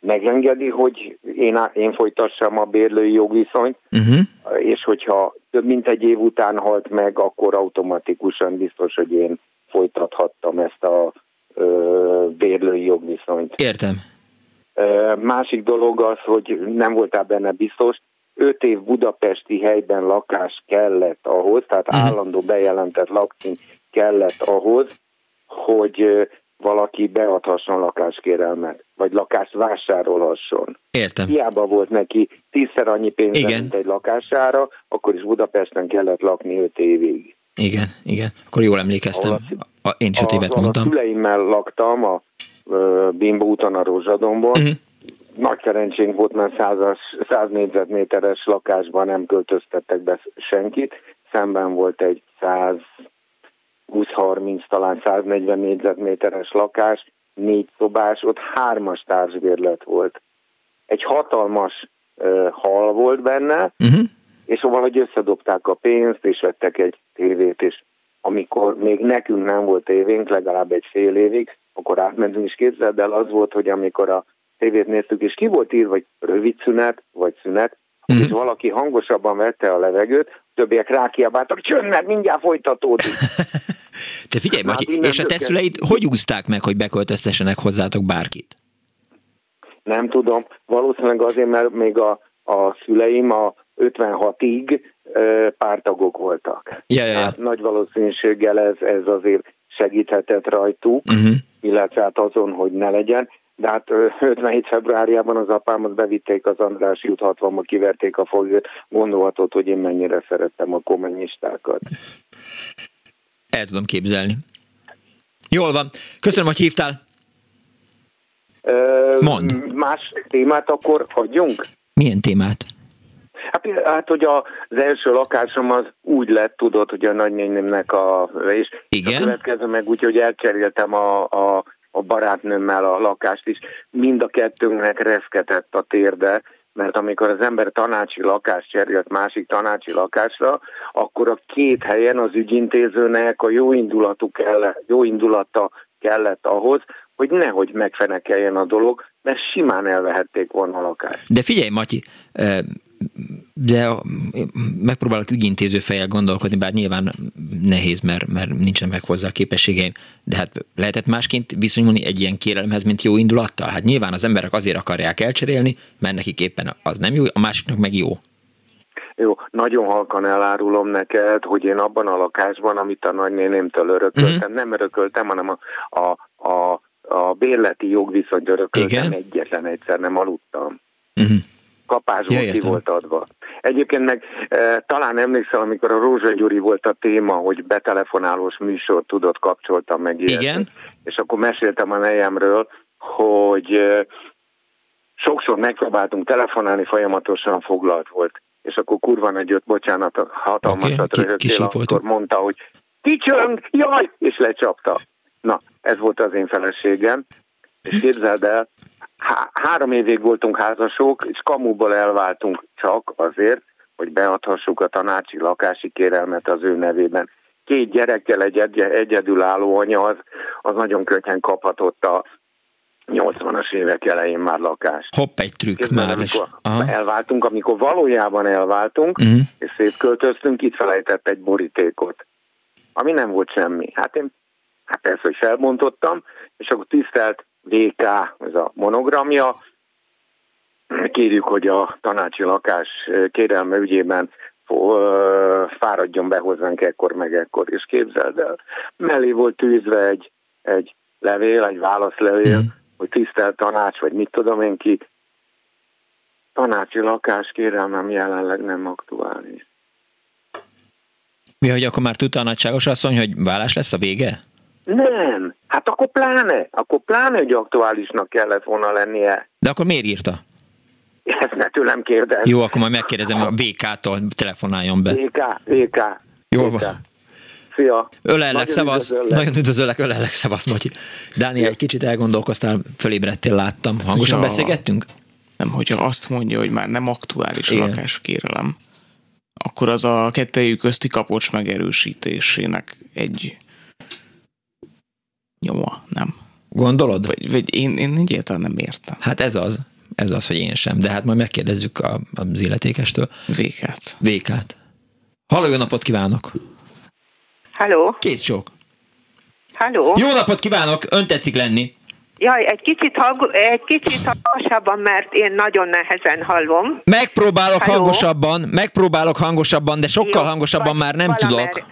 megengedi, hogy én, én folytassam a bérlői jogviszonyt, uh-huh. és hogyha több mint egy év után halt meg, akkor automatikusan biztos, hogy én folytathattam ezt a ö, bérlői jogviszonyt. Értem. Ö, másik dolog az, hogy nem voltál benne biztos, öt év budapesti helyben lakás kellett ahhoz, tehát uh-huh. állandó bejelentett lakcím kellett ahhoz, hogy valaki beadhasson lakáskérelmet, vagy lakást vásárolhasson. Értem. Hiába volt neki tízszer annyi pénz, mint egy lakására, akkor is Budapesten kellett lakni öt évig. Igen, igen. Akkor jól emlékeztem. A, a, én is öt évet mondtam. A szüleimmel laktam a uh, Bimbo úton a Rózsadomban. Uh-huh. Nagy szerencsénk volt, mert 100, 100 négyzetméteres lakásban nem költöztettek be senkit. szemben volt egy 120-30, talán 140 négyzetméteres lakás, négy szobás, ott hármas társbérlet volt. Egy hatalmas uh, hal volt benne, uh-huh. és szóval, hogy összedobták a pénzt, és vettek egy tévét, és amikor még nekünk nem volt tévénk, legalább egy fél évig, akkor átmentünk, és képzeld el, az volt, hogy amikor a tévét néztük, és ki volt írva, vagy rövid szünet, vagy szünet, mm-hmm. és valaki hangosabban vette a levegőt, többiek rákiabáltak, csönd, mert mindjárt folytatódik. Te figyelj, hát, Matyi, és a te szüleid hogy úzták meg, hogy beköltöztessenek hozzátok bárkit? Nem tudom, valószínűleg azért, mert még a, a szüleim a 56-ig pártagok voltak. Ja, ja, ja. Hát nagy valószínűséggel ez, ez azért segíthetett rajtuk, uh-huh. illetve hát azon, hogy ne legyen. De hát 57 februárjában az apámat bevitték az Andrási út 60 kiverték a foglyot, gondolhatod, hogy én mennyire szerettem a kommunistákat. El tudom képzelni. Jól van. Köszönöm, hogy hívtál. Mond. Más témát akkor hagyjunk? Milyen témát? Hát, hát hogy az első lakásom az úgy lett, tudod, hogy a nagynénémnek a... És Igen? a következő meg úgy, hogy elcseréltem a, a, a barátnőmmel a lakást is. Mind a kettőnknek reszketett a térde, mert amikor az ember tanácsi lakást cserélt másik tanácsi lakásra, akkor a két helyen az ügyintézőnek a jó, indulatú kellett, jó indulata kellett ahhoz, hogy nehogy megfenekeljen a dolog, mert simán elvehették volna a lakást. De figyelj, Matyi, de megpróbálok ügyintéző fejjel gondolkodni, bár nyilván nehéz, mert, mert nincsen meg hozzá a képességeim, de hát lehetett másként viszonyulni egy ilyen kérelemhez, mint jó indulattal? Hát nyilván az emberek azért akarják elcserélni, mert nekik éppen az nem jó, a másiknak meg jó. Jó, nagyon halkan elárulom neked, hogy én abban a lakásban, amit a nagynénémtől örököltem, uh-huh. nem örököltem, hanem a, a, a, a bérleti jogviszonyt örököltem, Igen? egyetlen egyszer nem aludtam. Uh-huh kapásból ja, ki volt adva. Egyébként meg e, talán emlékszel, amikor a Rózsa Gyuri volt a téma, hogy betelefonálós műsor tudott kapcsoltam meg ilyet. Igen. És akkor meséltem a nejemről, hogy e, sokszor megpróbáltunk telefonálni, folyamatosan foglalt volt. És akkor kurva nagy jött, bocsánat, hatalmasat okay, röhögtél, akkor mondta, hogy kicsöng, jaj, és lecsapta. Na, ez volt az én feleségem, és képzeld el, há- három évig voltunk házasok, és kamuból elváltunk csak azért, hogy beadhassuk a tanácsi lakási kérelmet az ő nevében. Két gyerekkel egy egy- egyedülálló anya az, az nagyon könnyen kaphatott a 80-as évek elején már lakást. Hopp, egy trükk Képzel, már is. elváltunk, amikor valójában elváltunk, uh-huh. és szétköltöztünk, itt felejtett egy borítékot, ami nem volt semmi. Hát én hát persze, hogy felbontottam, és akkor tisztelt DK, ez a monogramja. Kérjük, hogy a tanácsi lakás kérelme ügyében fáradjon be hozzánk ekkor meg ekkor, és képzeld el. Mellé volt tűzve egy, egy levél, egy válaszlevél, mm. hogy tisztelt tanács, vagy mit tudom én ki, tanácsi lakás kérelmem jelenleg nem aktuális. Mi, hogy akkor már tudta a nagyságos asszony, hogy vállás lesz a vége? Nem, hát akkor pláne, akkor pláne, hogy aktuálisnak kellett volna lennie. De akkor miért írta? Ezt ne tőlem kérdez. Jó, akkor majd megkérdezem, a VK-tól telefonáljon be. VK, VK. Jó van. Szia. Ölellek, szevasz. Nagyon üdvözöllek, ölellek, szevasz, Matyi. Dániel, egy kicsit elgondolkoztál, fölébredtél, láttam. Hangosan hogyha, beszélgettünk? Nem, hogyha azt mondja, hogy már nem aktuális Igen. a lakáskérelem, akkor az a kettejük közti kapocs megerősítésének egy nyoma, nem? Gondolod? Vagy, vagy én, én egyáltalán nem értem. Hát ez az. Ez az, hogy én sem. De hát majd megkérdezzük a, az illetékestől. Vékát. Vékát. Halló, jó napot kívánok! Halló! Kész csók! Halló! Jó napot kívánok! Ön tetszik lenni? Jaj, egy kicsit, hang, egy kicsit hangosabban, mert én nagyon nehezen hallom. Megpróbálok Halló? hangosabban, megpróbálok hangosabban, de sokkal Jó, hangosabban már nem valamer, tudok.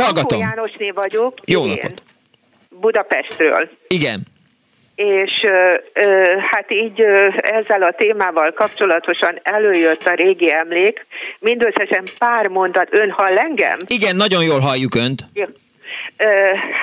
Hallgatom. János Jánosné vagyok. Jó én, napot. Budapestről. Igen. És ö, hát így ö, ezzel a témával kapcsolatosan előjött a régi emlék. Mindösszesen pár mondat. Ön hall engem? Igen, nagyon jól halljuk önt. Jó.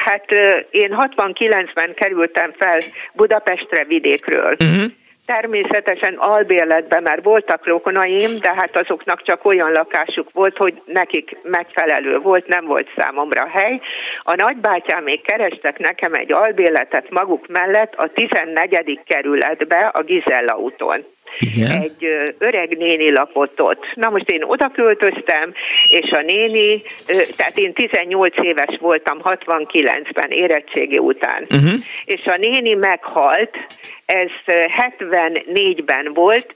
Hát én 69-ben kerültem fel Budapestre vidékről. Uh-huh. Természetesen albérletben már voltak rokonaim, de hát azoknak csak olyan lakásuk volt, hogy nekik megfelelő volt, nem volt számomra hely. A nagybátyám még kerestek nekem egy albérletet maguk mellett a 14. kerületbe a Gizella úton. Igen. egy öreg néni lakott ott. Na most én oda költöztem, és a néni, tehát én 18 éves voltam 69-ben érettségi után, uh-huh. és a néni meghalt, ez 74-ben volt,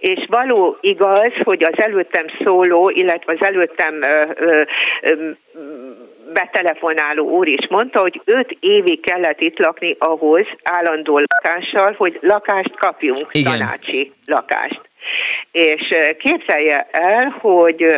és való igaz, hogy az előttem szóló, illetve az előttem betelefonáló úr is mondta, hogy öt évig kellett itt lakni ahhoz állandó lakással, hogy lakást kapjunk, Igen. tanácsi lakást. És képzelje el, hogy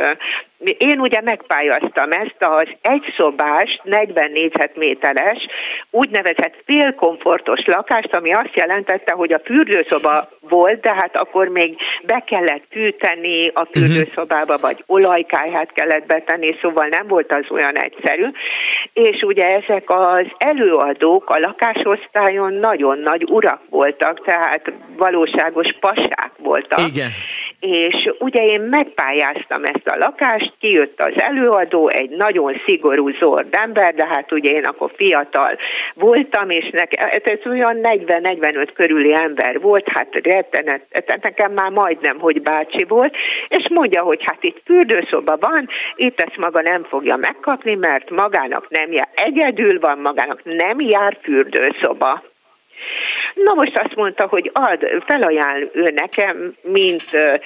én ugye megpályáztam ezt az egyszobás, 40 négyzetméteres, úgynevezett félkomfortos lakást, ami azt jelentette, hogy a fürdőszoba volt, de hát akkor még be kellett fűteni a mhm. fürdőszobába, vagy olajkáját kellett betenni, szóval nem volt az olyan egyszerű. És ugye ezek az előadók a lakásosztályon nagyon nagy urak voltak, tehát valóságos pasák voltak. Igen és ugye én megpályáztam ezt a lakást, kijött az előadó, egy nagyon szigorú zord ember, de hát ugye én akkor fiatal voltam, és nekem, ez olyan 40-45 körüli ember volt, hát rettenet, nekem már majdnem, hogy bácsi volt, és mondja, hogy hát itt fürdőszoba van, itt ezt maga nem fogja megkapni, mert magának nem jár, egyedül van, magának nem jár fürdőszoba. Na most azt mondta, hogy ad, felajánl ő nekem, mint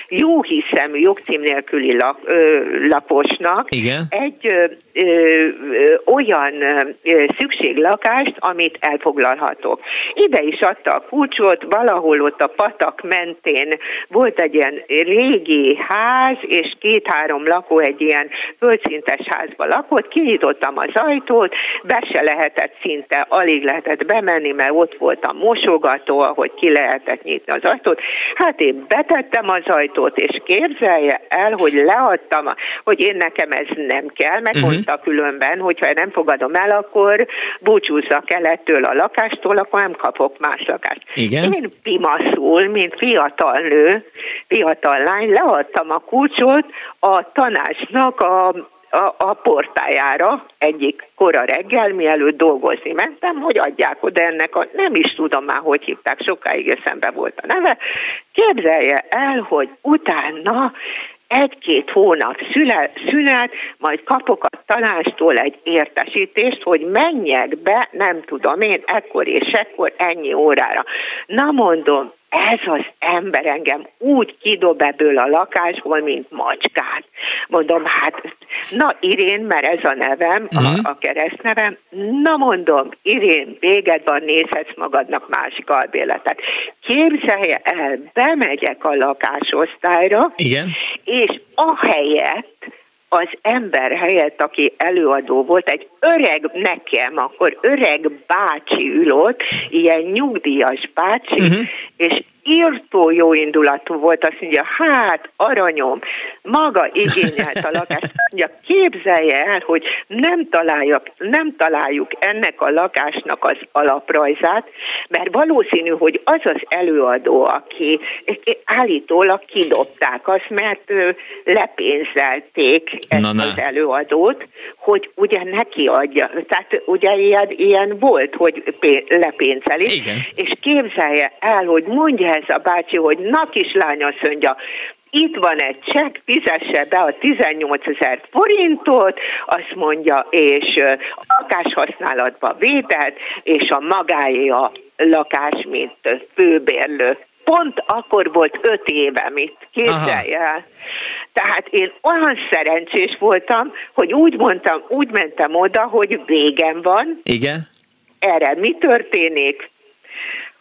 jó hiszemű jogcím nélküli lak, ö, laposnak Igen. egy ö, ö, olyan ö, szükséglakást, amit elfoglalhatok. Ide is adta a kulcsot, valahol ott a patak mentén volt egy ilyen régi ház, és két-három lakó egy ilyen földszintes házba lakott, kinyitottam az ajtót, be se lehetett szinte, alig lehetett bemenni, mert ott volt a mosó, hajtogató, ahogy ki lehetett nyitni az ajtót. Hát én betettem az ajtót, és képzelje el, hogy leadtam, hogy én nekem ez nem kell, meg uh-huh. mondta különben, hogyha nem fogadom el, akkor búcsúzzak el ettől a lakástól, akkor nem kapok más lakást. Igen? Én pimaszul, mint fiatal nő, fiatal lány, leadtam a kulcsot a tanácsnak a a, a portájára egyik kora reggel, mielőtt dolgozni mentem, hogy adják oda ennek a, nem is tudom már, hogy hívták, sokáig eszembe volt a neve. Képzelje el, hogy utána egy-két hónap szület, szület, majd kapok a tanástól egy értesítést, hogy menjek be, nem tudom én, ekkor és ekkor ennyi órára. Na mondom, ez az ember engem úgy kidob ebből a lakásból, mint macskát. Mondom, hát, na Irén, mert ez a nevem, uh-huh. a, mhm. a keresztnevem, na mondom, Irén, véged van, nézhetsz magadnak másik albéletet. Képzelje el, bemegyek a lakásosztályra, Igen. és ahelyett, az ember helyett, aki előadó volt, egy öreg nekem, akkor öreg bácsi ülött, ilyen nyugdíjas bácsi, uh-huh. és írtó jó indulatú volt, azt mondja, hát aranyom, maga igényelt a lakást. Mondja, képzelje el, hogy nem, találjuk, nem találjuk ennek a lakásnak az alaprajzát, mert valószínű, hogy az az előadó, aki állítólag kidobták azt, mert lepénzelték ezt na, na. az előadót, hogy ugye neki adja. Tehát ugye ilyen, ilyen volt, hogy lepénzeli. Igen. És képzelje el, hogy mondja ez a bácsi, hogy na kislány azt mondja, itt van egy csekk, fizesse be a 18 ezer forintot, azt mondja, és lakáshasználatba vételt, és a magáé a lakás, mint főbérlő. Pont akkor volt öt éve, mit képzelj el. Tehát én olyan szerencsés voltam, hogy úgy mondtam, úgy mentem oda, hogy végem van. Igen. Erre mi történik?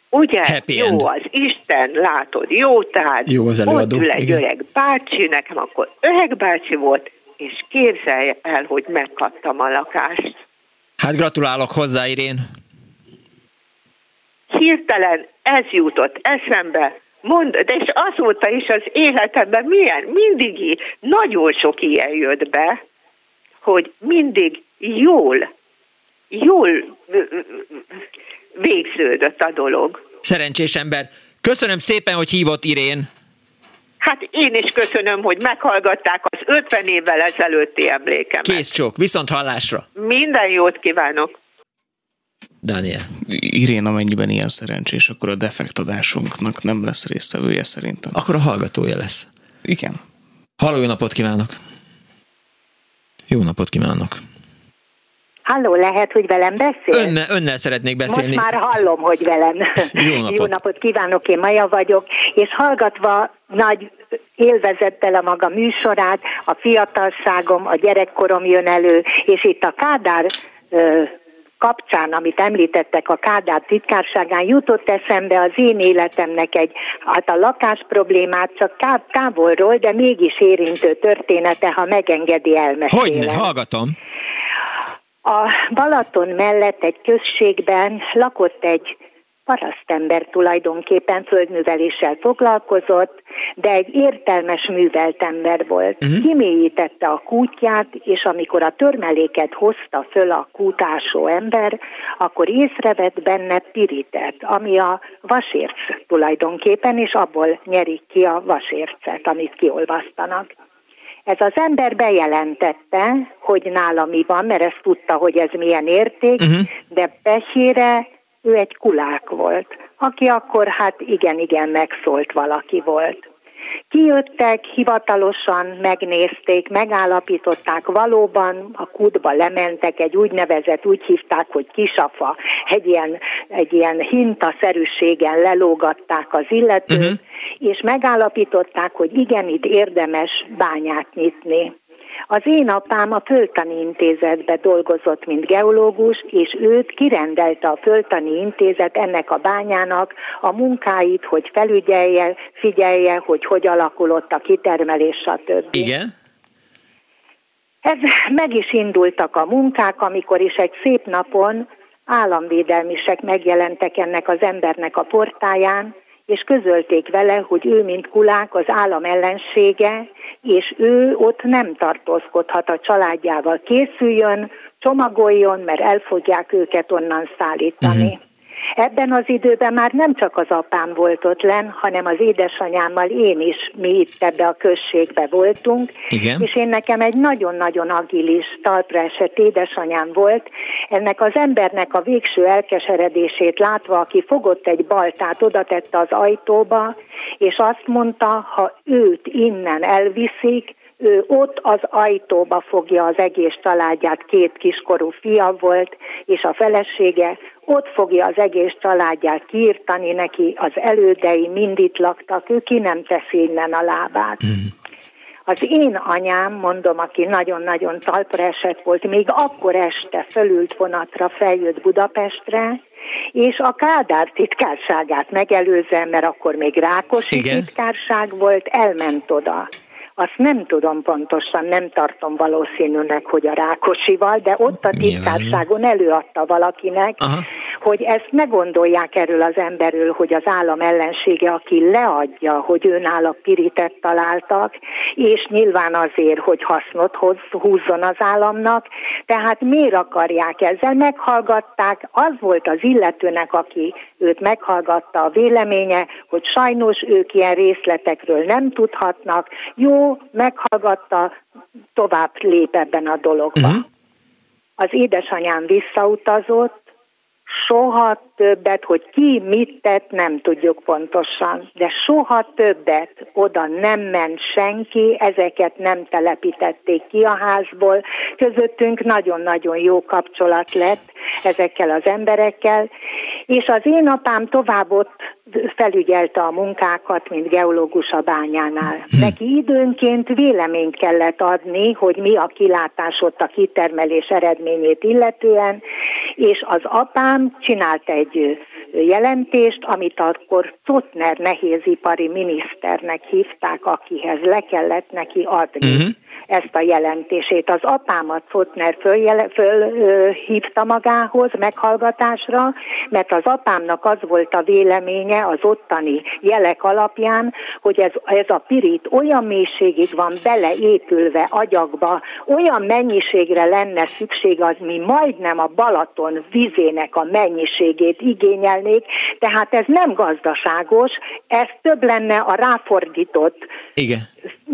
Ugye, Happy jó end. az Isten, látod, jó, tehát jó az előadó. ott ül egy Igen. öreg bácsi, nekem akkor öreg bácsi volt, és képzelj el, hogy megkaptam a lakást. Hát gratulálok hozzá, Irén. Hirtelen ez jutott eszembe, Mond, de és azóta is az életemben milyen, mindig nagyon sok ilyen jött be, hogy mindig jól, jól végződött a dolog. Szerencsés ember. Köszönöm szépen, hogy hívott Irén. Hát én is köszönöm, hogy meghallgatták az 50 évvel ezelőtti emlékemet. Kész csók, viszont hallásra. Minden jót kívánok. Daniel. Irén, amennyiben ilyen szerencsés, akkor a defektadásunknak nem lesz résztvevője szerintem. Akkor a hallgatója lesz. Igen. Halló, jó napot kívánok! Jó napot kívánok! Halló, lehet, hogy velem beszél? Önne, önnel szeretnék beszélni. Most már hallom, hogy velem. Jó napot. Jó napot kívánok, én Maja vagyok, és hallgatva nagy élvezettel a maga műsorát, a fiatalságom, a gyerekkorom jön elő, és itt a Kádár kapcsán, amit említettek a Kádár titkárságán, jutott eszembe az én életemnek egy, hát a lakás problémát csak távolról, de mégis érintő története, ha megengedi elmesélem. Hogyne, hallgatom. A Balaton mellett egy községben lakott egy parasztember tulajdonképpen földműveléssel foglalkozott, de egy értelmes művelt ember volt. Uh-huh. Kimélyítette a kútját, és amikor a törmeléket hozta föl a kútásó ember, akkor észrevett benne piritet, ami a vasérc tulajdonképpen, és abból nyerik ki a vasércet, amit kiolvasztanak. Ez az ember bejelentette, hogy nála mi van, mert ezt tudta, hogy ez milyen érték, uh-huh. de pehére ő egy kulák volt, aki akkor hát igen-igen megszólt valaki volt. Kijöttek, hivatalosan megnézték, megállapították, valóban a kútba lementek, egy úgynevezett, úgy hívták, hogy kisafa, egy ilyen, egy ilyen hintaszerűségen lelógatták az illetőt, uh-huh. és megállapították, hogy igen, itt érdemes bányát nyitni. Az én apám a Föltani Intézetbe dolgozott, mint geológus, és őt kirendelte a Föltani Intézet ennek a bányának a munkáit, hogy felügyelje, figyelje, hogy hogy alakulott a kitermelés, stb. Igen. Ez meg is indultak a munkák, amikor is egy szép napon államvédelmisek megjelentek ennek az embernek a portáján, és közölték vele, hogy ő, mint kulák, az állam ellensége, és ő ott nem tartózkodhat a családjával. Készüljön, csomagoljon, mert el fogják őket onnan szállítani. Uh-huh. Ebben az időben már nem csak az apám volt ott len, hanem az édesanyámmal én is, mi itt ebbe a községbe voltunk, Igen. és én nekem egy nagyon-nagyon agilis, talpra esett édesanyám volt. Ennek az embernek a végső elkeseredését látva, aki fogott egy baltát, oda tette az ajtóba, és azt mondta, ha őt innen elviszik, ő ott az ajtóba fogja az egész családját, két kiskorú fia volt, és a felesége ott fogja az egész családját kiirtani neki, az elődei mind itt laktak, ő ki nem teszi innen a lábát. Mm. Az én anyám, mondom, aki nagyon-nagyon talpra esett volt, még akkor este fölült vonatra, feljött Budapestre, és a Kádár titkárságát megelőzően, mert akkor még Rákosi Igen. titkárság volt, elment oda. Azt nem tudom pontosan, nem tartom valószínűnek, hogy a Rákosival, de ott a titkárságon előadta valakinek, Aha. Hogy ezt ne gondolják erről az emberről, hogy az állam ellensége, aki leadja, hogy őnála piritet találtak, és nyilván azért, hogy hasznot hoz, húzzon az államnak, tehát miért akarják ezzel? Meghallgatták, az volt az illetőnek, aki őt meghallgatta a véleménye, hogy sajnos ők ilyen részletekről nem tudhatnak, jó, meghallgatta, tovább lép ebben a dologban. Uh-huh. Az édesanyám visszautazott, soha többet, hogy ki mit tett, nem tudjuk pontosan, de soha többet oda nem ment senki, ezeket nem telepítették ki a házból. Közöttünk nagyon-nagyon jó kapcsolat lett ezekkel az emberekkel, és az én apám tovább ott felügyelte a munkákat, mint geológus a bányánál. Hm. Neki időnként véleményt kellett adni, hogy mi a kilátás ott a kitermelés eredményét illetően, és az apám csinált egy jelentést, amit akkor Totner nehézipari miniszternek hívták, akihez le kellett neki adni. Uh-huh. ezt a jelentését. Az apámat Szotner fölhívta föl, magához meghallgatásra, mert az apámnak az volt a véleménye az ottani jelek alapján, hogy ez, ez a pirit olyan mélységig van beleépülve agyakba, olyan mennyiségre lenne szükség, az mi majdnem a Balaton vizének a mennyiségét igényelnék, tehát ez nem gazdaságos, ez több lenne a ráfordított Igen.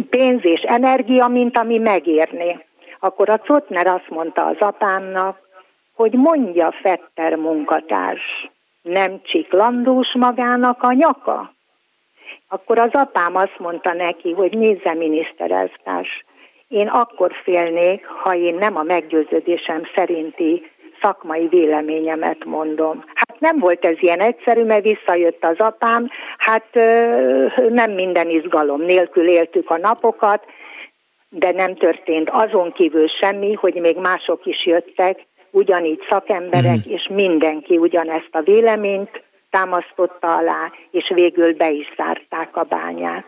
pénz és energia, mint ami megérné. Akkor a Cotner azt mondta az apámnak, hogy mondja Fetter munkatárs, nem csiklandós magának a nyaka? Akkor az apám azt mondta neki, hogy nézze miniszterelvtárs, én akkor félnék, ha én nem a meggyőződésem szerinti szakmai véleményemet mondom. Hát nem volt ez ilyen egyszerű, mert visszajött az apám, hát nem minden izgalom nélkül éltük a napokat, de nem történt azon kívül semmi, hogy még mások is jöttek, ugyanígy szakemberek, mm. és mindenki ugyanezt a véleményt támasztotta alá, és végül be is zárták a bányát.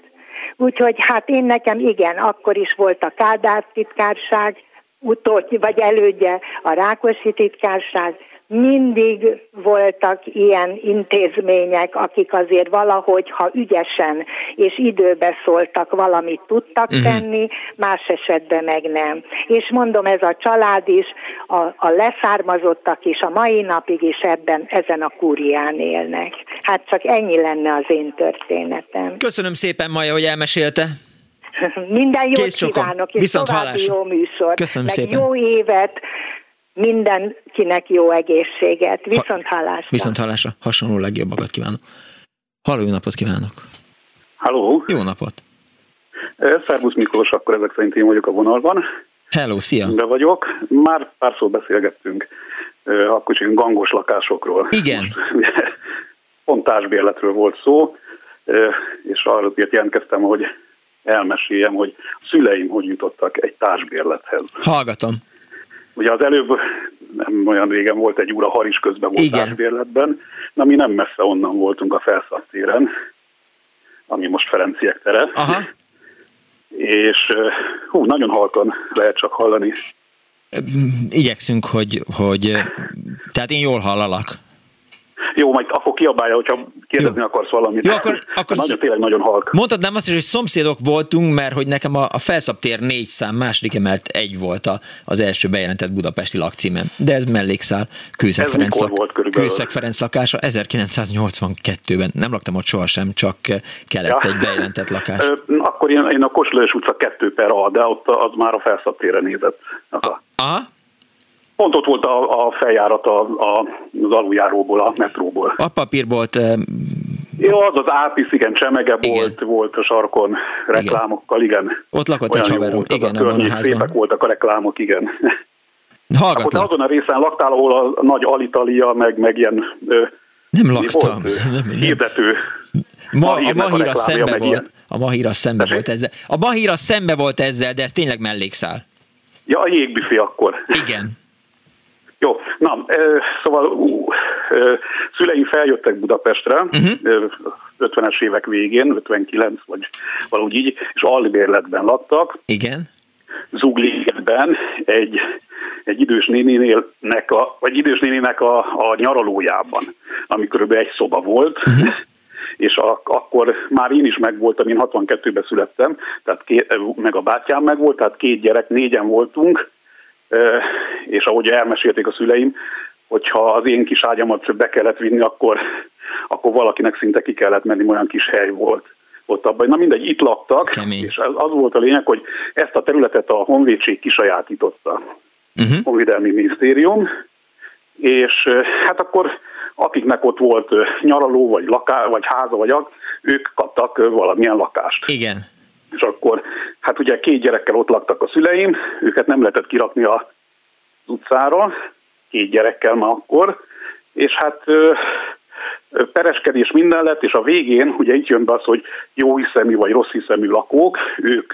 Úgyhogy hát én nekem igen, akkor is volt a Kádár titkárság, utódja, vagy elődje a Rákosi titkárság, mindig voltak ilyen intézmények, akik azért valahogy, ha ügyesen és időbe szóltak, valamit tudtak uh-huh. tenni, más esetben meg nem. És mondom, ez a család is, a, a leszármazottak is a mai napig is ebben, ezen a kúrián élnek. Hát csak ennyi lenne az én történetem. Köszönöm szépen, Maja, hogy elmesélte. Minden jót Kész kívánok, és Viszont további jó műsor. Köszönöm meg szépen. jó évet, mindenkinek jó egészséget. Viszont hallásra. Viszont hallásra. Hasonló legjobbakat kívánok. Halló, jó napot kívánok. Halló. Jó napot. Szervusz Miklós, akkor ezek szerint én vagyok a vonalban. Hello, szia. De vagyok. Már pár szó beszélgettünk akkor csak gangos lakásokról. Igen. Pont társbérletről volt szó, és arra jelentkeztem, hogy elmeséljem, hogy a szüleim hogy jutottak egy társbérlethez. Hallgatom. Ugye az előbb nem olyan régen volt egy úr a Haris közben volt Igen. társbérletben, na mi nem messze onnan voltunk a felszaktéren, ami most Ferenciek tere. Aha. És hú, nagyon halkan lehet csak hallani. Igyekszünk, hogy, hogy tehát én jól hallalak. Jó, majd akkor kiabálja, hogyha kérdezni Jó. akarsz valamit. Jó, akkor, akkor nagyon, tényleg nagyon halk. Mondtad nem azt is, hogy szomszédok voltunk, mert hogy nekem a, a felszabtér négy szám, második emelt egy volt a, az első bejelentett budapesti lakcímem. De ez mellékszál. Kőszeg, ez Ferenc, lak, volt Kőszeg Ferenc lakása 1982-ben. Nem laktam ott sohasem, csak kellett ja. egy bejelentett lakás. Akkor én, én a Koslős utca 2 per A, de ott az már a felszabtérre nézett. Aha. Pont ott volt a, a feljárat a, a, az aluljáróból, a metróból. A papírbolt... Uh, jó, az az Ápisz, igen, csemege igen. volt, volt a sarkon reklámokkal, igen. Ott lakott Olyan egy haverom, igen, abban a házban. Szépek voltak a reklámok, igen. Hallgatlak. Akkor azon a részen laktál, ahol a nagy Alitalia, meg, meg ilyen... Nem laktam. Volt, nem, hirdető. Ma, a Mahira szembe volt. Ilyen. A Mahira szembe Tessék? volt ezzel. A Mahira szembe volt ezzel, de ez tényleg mellékszál. Ja, a jégbüfé akkor. Igen. Jó, na, szóval szüleim feljöttek Budapestre, uh-huh. 50-es évek végén, 59 vagy valahogy így, és albérletben laktak. Igen. Zugligetben egy, egy idős néninek a, vagy idős néninek a, a nyaralójában, ami körülbelül egy szoba volt, uh-huh. és a, akkor már én is megvoltam, én 62-ben születtem, tehát két, meg a bátyám megvolt, tehát két gyerek, négyen voltunk, és ahogy elmesélték a szüleim, hogyha az én kis ágyamat be kellett vinni, akkor, akkor valakinek szinte ki kellett menni, olyan kis hely volt ott abban. Na mindegy, itt laktak, Kemény. és az, az volt a lényeg, hogy ezt a területet a honvédség kisajátította. Uh-huh. Honvédelmi minisztérium, és hát akkor akiknek ott volt nyaraló, vagy laká, vagy háza, vagy az, ők kaptak valamilyen lakást. Igen és akkor hát ugye két gyerekkel ott laktak a szüleim, őket nem lehetett kirakni az utcára, két gyerekkel már akkor, és hát pereskedés minden lett, és a végén ugye itt jön be az, hogy jó hiszemű vagy rossz hiszemű lakók, ők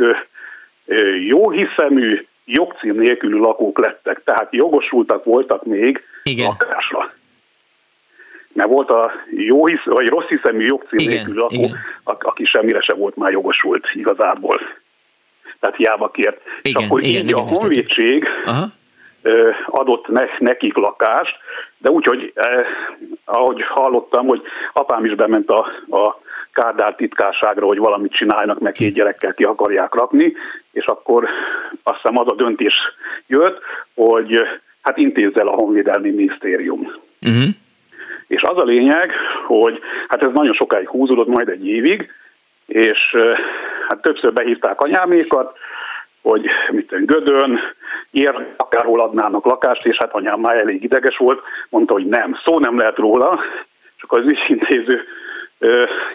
jó hiszemű, jogcím nélkülű lakók lettek, tehát jogosultak voltak még Igen. lakásra mert volt a jó hisz, vagy rossz hiszemű jogcím nélkül lakó, aki semmire se volt már jogosult igazából. tehát hiába kért. Igen, és akkor igen, így igen, a honvédség Aha. adott ne, nekik lakást, de úgy, hogy eh, ahogy hallottam, hogy apám is bement a, a Kárdár titkárságra, hogy valamit csinálnak, meg két gyerekkel ki akarják rakni, és akkor azt hiszem az a döntés jött, hogy hát intézzel a Honvédelmi Minisztérium. Uh-huh. És az a lényeg, hogy hát ez nagyon sokáig húzódott, majd egy évig, és hát többször behívták anyámékat, hogy mit Gödön, ér, akárhol adnának lakást, és hát anyám már elég ideges volt, mondta, hogy nem, szó nem lehet róla, akkor az ügyintéző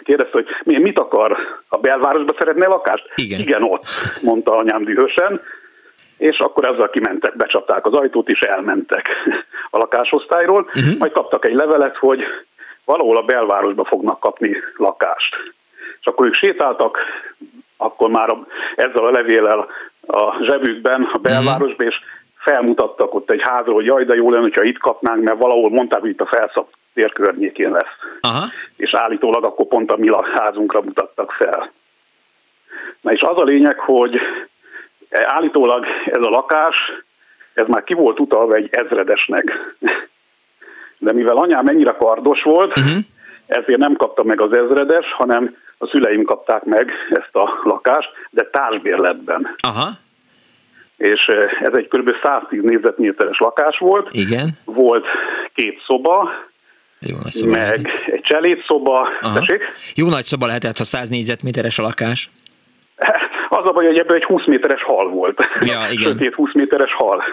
kérdezte, hogy mi, mit akar, a belvárosba szeretne lakást? Igen. Igen, ott, mondta anyám dühösen, és akkor ezzel kimentek, becsapták az ajtót, és elmentek a lakásosztályról, uh-huh. majd kaptak egy levelet, hogy valahol a belvárosba fognak kapni lakást. És akkor ők sétáltak, akkor már a, ezzel a levéllel a zsebükben, a belvárosban, uh-huh. és felmutattak ott egy házról, hogy jaj, de jó lenne, ha itt kapnánk, mert valahol mondták, hogy itt a felszab tér környékén lesz. Aha. És állítólag akkor pont a mi házunkra mutattak fel. Na és az a lényeg, hogy állítólag ez a lakás, ez már ki volt utalva egy ezredesnek. De mivel anyám ennyire kardos volt, uh-huh. ezért nem kapta meg az ezredes, hanem a szüleim kapták meg ezt a lakást, de társbérletben. Aha. És ez egy kb. 110 négyzetméteres lakás volt. Igen. Volt két szoba, jó nagy szoba meg lehetett. egy cselédszoba. Jó nagy szoba lehetett, ha 100 négyzetméteres a lakás. Az a baj, hogy ebből egy 20 méteres hal volt. Ja, igen. Sötét 20 méteres hal.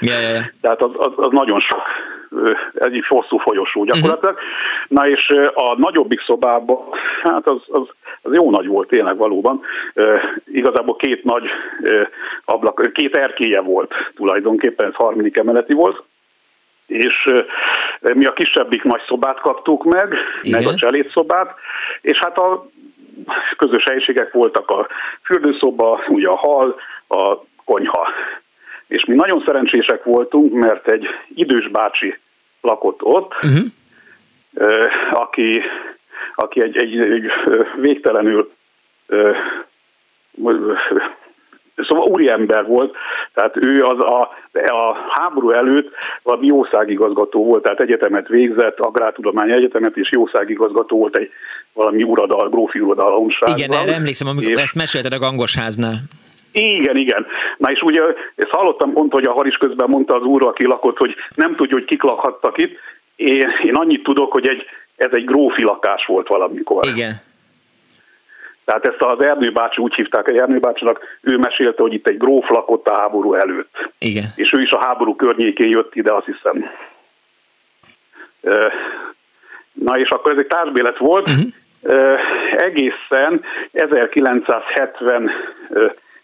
Ja, ja, ja. Tehát az, az, az nagyon sok. Ez egy hosszú folyosó gyakorlatilag. Uh-huh. Na és a nagyobbik szobában, hát az, az, az jó nagy volt tényleg valóban. Uh, igazából két nagy uh, ablak, két erkéje volt tulajdonképpen, ez harmadik emeleti volt és mi a kisebbik nagy szobát kaptuk meg, Igen. meg a cselédszobát, és hát a közös helyiségek voltak a fürdőszoba, ugye a hal, a konyha. És mi nagyon szerencsések voltunk, mert egy idős bácsi lakott ott, uh-huh. aki, aki egy, egy, egy végtelenül Szóval úriember volt, tehát ő az a, a háború előtt valami jószágigazgató volt, tehát egyetemet végzett, agrártudományi egyetemet, és jószágigazgató volt egy valami uradal, grófi uradalomságban. Igen, erre emlékszem, amikor és... ezt mesélted a gangosháznál. Igen, igen. Na és ugye ezt hallottam pont, hogy a Haris közben mondta az úr, aki lakott, hogy nem tudja, hogy kik lakhattak itt. Én, én annyit tudok, hogy egy, ez egy grófi lakás volt valamikor. Igen. Tehát ezt az Ernő bácsi úgy hívták a Ernő bácsinak, ő mesélte, hogy itt egy gróf lakott a háború előtt. Igen. És ő is a háború környékén jött ide, azt hiszem. Na és akkor ez egy társbélet volt, uh-huh. egészen 1970,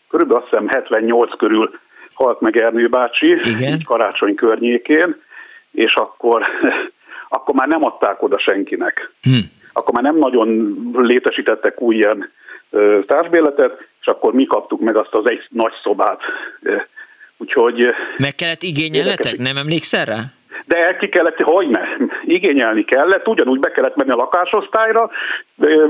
körülbelül azt hiszem 78 körül halt meg Ernő bácsi, Igen. karácsony környékén, és akkor, akkor már nem adták oda senkinek. Hmm akkor már nem nagyon létesítettek új ilyen társbéletet, és akkor mi kaptuk meg azt az egy nagy szobát. Úgyhogy... Meg kellett igényelnetek? Nem emlékszel rá? De ki kellett, hogy ne, igényelni kellett, ugyanúgy be kellett menni a lakásosztályra,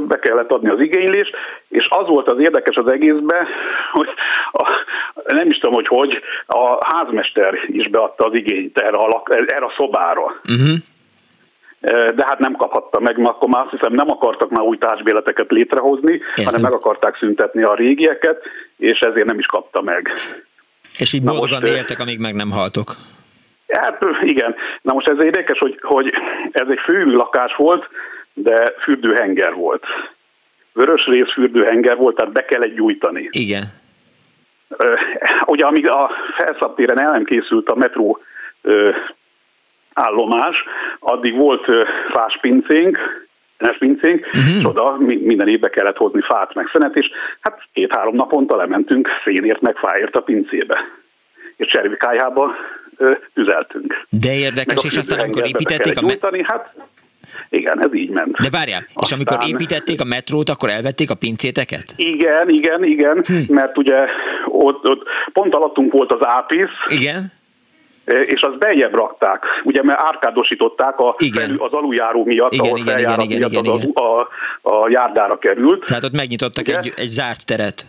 be kellett adni az igénylést, és az volt az érdekes az egészben, hogy a, nem is tudom, hogy hogy, a házmester is beadta az igényt erre a, erre a szobára. Uh-huh de hát nem kaphatta meg, mert akkor már azt hiszem nem akartak már új társbéleteket létrehozni, Értem. hanem meg akarták szüntetni a régieket, és ezért nem is kapta meg. És így boldogan most, éltek, amíg meg nem haltok. Hát igen. Na most ez érdekes, hogy, hogy ez egy főmű lakás volt, de fürdőhenger volt. Vörös rész fürdőhenger volt, tehát be kellett gyújtani. Igen. Ugye amíg a felszabtéren el nem készült a metró állomás, addig volt fás pincénk, pincénk, uh-huh. és oda minden évbe kellett hozni fát meg szenet, és hát két-három naponta lementünk szénért meg fáért a pincébe. És cservikájába tüzeltünk. De érdekes, és aztán amikor építették a... Nyújtani, hát igen, ez így ment. De várjál, Aztán... és amikor építették a metrót, akkor elvették a pincéteket? Igen, igen, igen, hm. mert ugye ott, ott pont alattunk volt az ápisz. Igen és azt beljebb rakták, ugye mert árkádosították a felül, az aluljáró miatt, igen, ahol igen, igen, igen, miatt igen, igen. A, a, a járdára került. Tehát ott megnyitottak egy, egy zárt teret.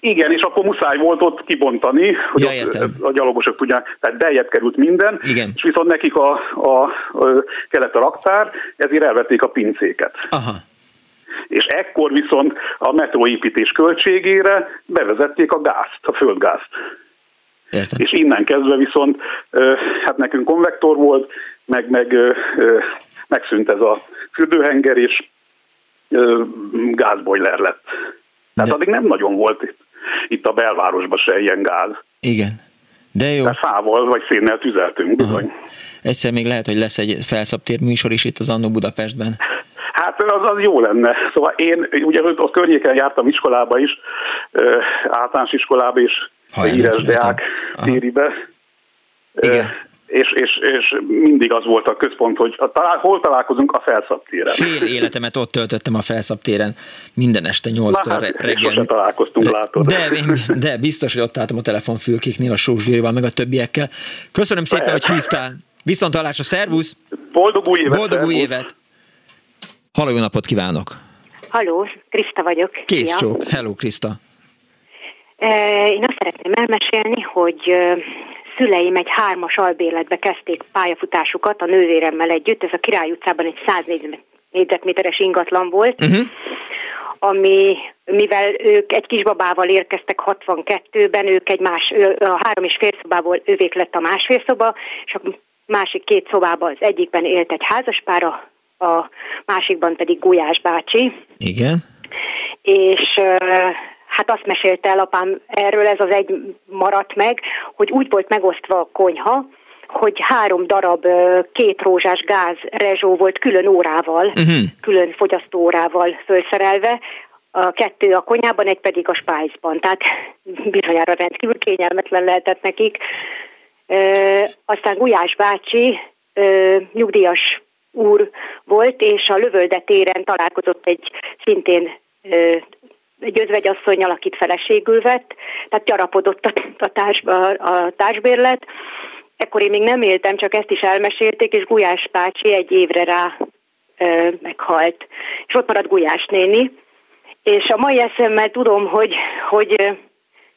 Igen, és akkor muszáj volt ott kibontani, hogy ja, a gyalogosok tudják, tehát beljebb került minden, Igen. és viszont nekik a, a, a kelet a raktár, ezért elvették a pincéket. Aha. És ekkor viszont a metróépítés költségére bevezették a gázt, a földgázt. Értem. És innen kezdve viszont, hát nekünk konvektor volt, meg, meg megszűnt ez a fürdőhenger, és gázbojler lett. Tehát De... addig nem nagyon volt itt, itt a belvárosban se ilyen gáz. Igen. De jó. De fával vagy szénnel tüzeltünk bizony. Egyszer még lehet, hogy lesz egy felszabtér műsor is itt az Annó Budapestben. Hát az, az jó lenne. Szóval én ugye ott környéken jártam iskolába is, általános iskolába is, Híres Deák téribe. Igen és, és, és mindig az volt a központ, hogy a, talál, hol találkozunk a felszabtéren. Fél életemet ott töltöttem a felszabtéren, minden este 8 hát, reggel. Sosem találkoztunk, de, látod. De, de biztos, hogy ott álltam a telefonfülkéknél a Sós Gyurival, meg a többiekkel. Köszönöm szépen, Lehet. hogy hívtál. Viszont a szervusz! Boldog új évet! Boldog új évet! Halló, jó napot kívánok! Halló, Krista vagyok. Kész csók. Hello, Krista. Én azt szeretném elmesélni, hogy szüleim egy hármas albéletbe kezdték pályafutásukat a nővéremmel együtt. Ez a Király utcában egy 100 négyzetméteres ingatlan volt, uh-huh. ami, mivel ők egy kisbabával érkeztek 62-ben, ők egy más, a három és fél szobából ővék lett a másfél szoba, és a másik két szobában az egyikben élt egy házaspára, a másikban pedig Gulyás bácsi. Igen. És hát azt mesélte el apám erről, ez az egy maradt meg, hogy úgy volt megosztva a konyha, hogy három darab két rózsás gáz rezsó volt külön órával, uh-huh. külön fogyasztóórával felszerelve, a kettő a konyhában, egy pedig a spájzban. Tehát bizonyára rendkívül kényelmetlen lehetett nekik. E, aztán Gulyás bácsi e, nyugdíjas úr volt, és a lövöldetéren találkozott egy szintén e, egy özvegyasszony akit feleségül vett, tehát gyarapodott a, társ, a, a társbérlet. Ekkor én még nem éltem, csak ezt is elmesélték, és Gulyás bácsi egy évre rá ö, meghalt. És ott maradt Gulyás néni. És a mai eszemmel tudom, hogy, hogy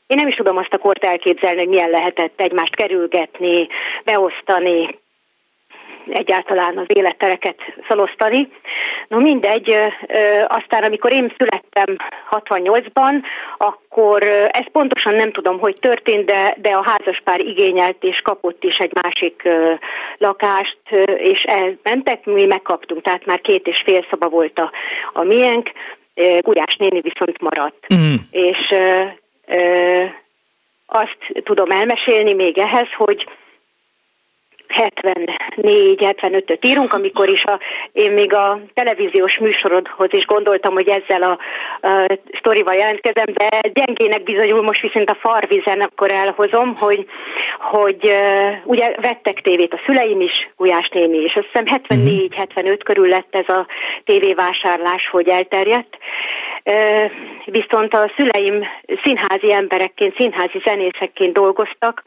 én nem is tudom azt a kort elképzelni, hogy milyen lehetett egymást kerülgetni, beosztani, egyáltalán az élettereket felosztani. No mindegy, aztán amikor én születtem 68-ban, akkor ezt pontosan nem tudom, hogy történt, de, de a házaspár igényelt és kapott is egy másik lakást, és elmentek, mi megkaptunk, tehát már két és fél szoba volt a, a miénk, Gulyás néni viszont maradt. Mm. És azt tudom elmesélni még ehhez, hogy 74-75-öt írunk, amikor is a, én még a televíziós műsorodhoz is gondoltam, hogy ezzel a, a sztorival jelentkezem, de gyengének bizonyul most viszont a farvizen akkor elhozom, hogy, hogy ugye vettek tévét a szüleim is, Gulyás néni, és azt hiszem 74-75 körül lett ez a tévévásárlás, hogy elterjedt. Viszont a szüleim színházi emberekként, színházi zenészekként dolgoztak,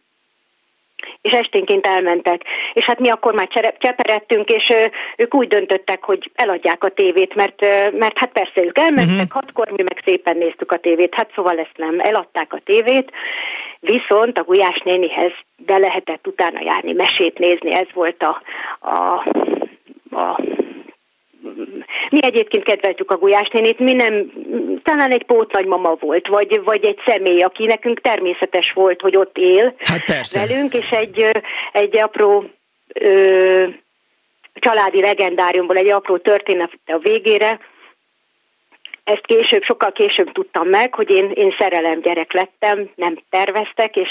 és esténként elmentek. És hát mi akkor már cseperedtünk, és ők úgy döntöttek, hogy eladják a tévét, mert, mert hát persze ők elmentek, uh-huh. hatkor mi meg szépen néztük a tévét, hát szóval ezt nem, eladták a tévét, viszont a Gulyás nénihez be lehetett utána járni, mesét nézni, ez volt a, a, a mi egyébként kedveltük a Gulyás nénit, mi nem, talán egy pótnagymama volt, vagy, vagy egy személy, aki nekünk természetes volt, hogy ott él hát persze. velünk, és egy, egy apró ö, családi legendáriumból egy apró történet a végére, ezt később, sokkal később tudtam meg, hogy én, én szerelem gyerek lettem, nem terveztek, és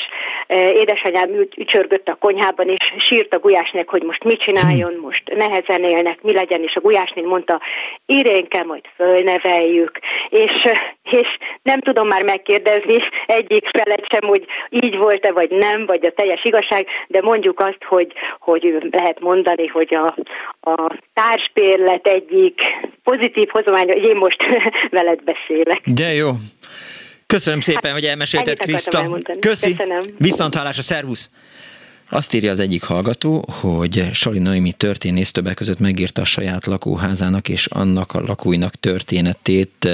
e, édesanyám ücsörgött a konyhában, és sírt a gulyásnek, hogy most mit csináljon, most nehezen élnek, mi legyen, és a gulyásnél mondta, kell majd fölneveljük, és, és nem tudom már megkérdezni egyik felet sem, hogy így volt-e, vagy nem, vagy a teljes igazság, de mondjuk azt, hogy, hogy lehet mondani, hogy a, a társpérlet egyik pozitív hozomány, hogy én most veled beszélek. De jó. Köszönöm szépen, hát, hogy elmesélted, Kriszta. Köszi. Köszönöm. Viszont hallásra, szervusz. Azt írja az egyik hallgató, hogy Sali Noémi történész többek között megírta a saját lakóházának és annak a lakóinak történetét.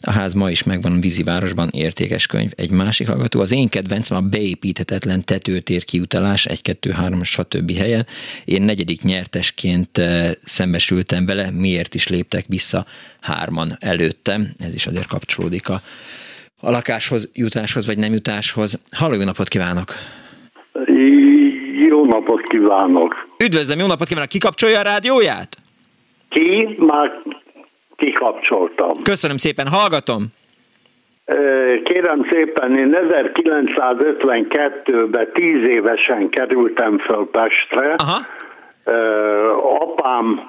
A ház ma is megvan a vízivárosban, értékes könyv. Egy másik hallgató, az én kedvencem a beépíthetetlen tetőtér kiutalás, egy, kettő, három, stb. helye. Én negyedik nyertesként eh, szembesültem vele, miért is léptek vissza hárman előttem. Ez is azért kapcsolódik a, a lakáshoz, jutáshoz vagy nem jutáshoz. Halló, jó napot kívánok! Napot kívánok! Üdvözlöm, jó napot kívánok! Kikapcsolja a rádióját? Ki? Már kikapcsoltam. Köszönöm szépen, hallgatom! Kérem szépen, én 1952-ben tíz évesen kerültem föl Pestre. Aha. Apám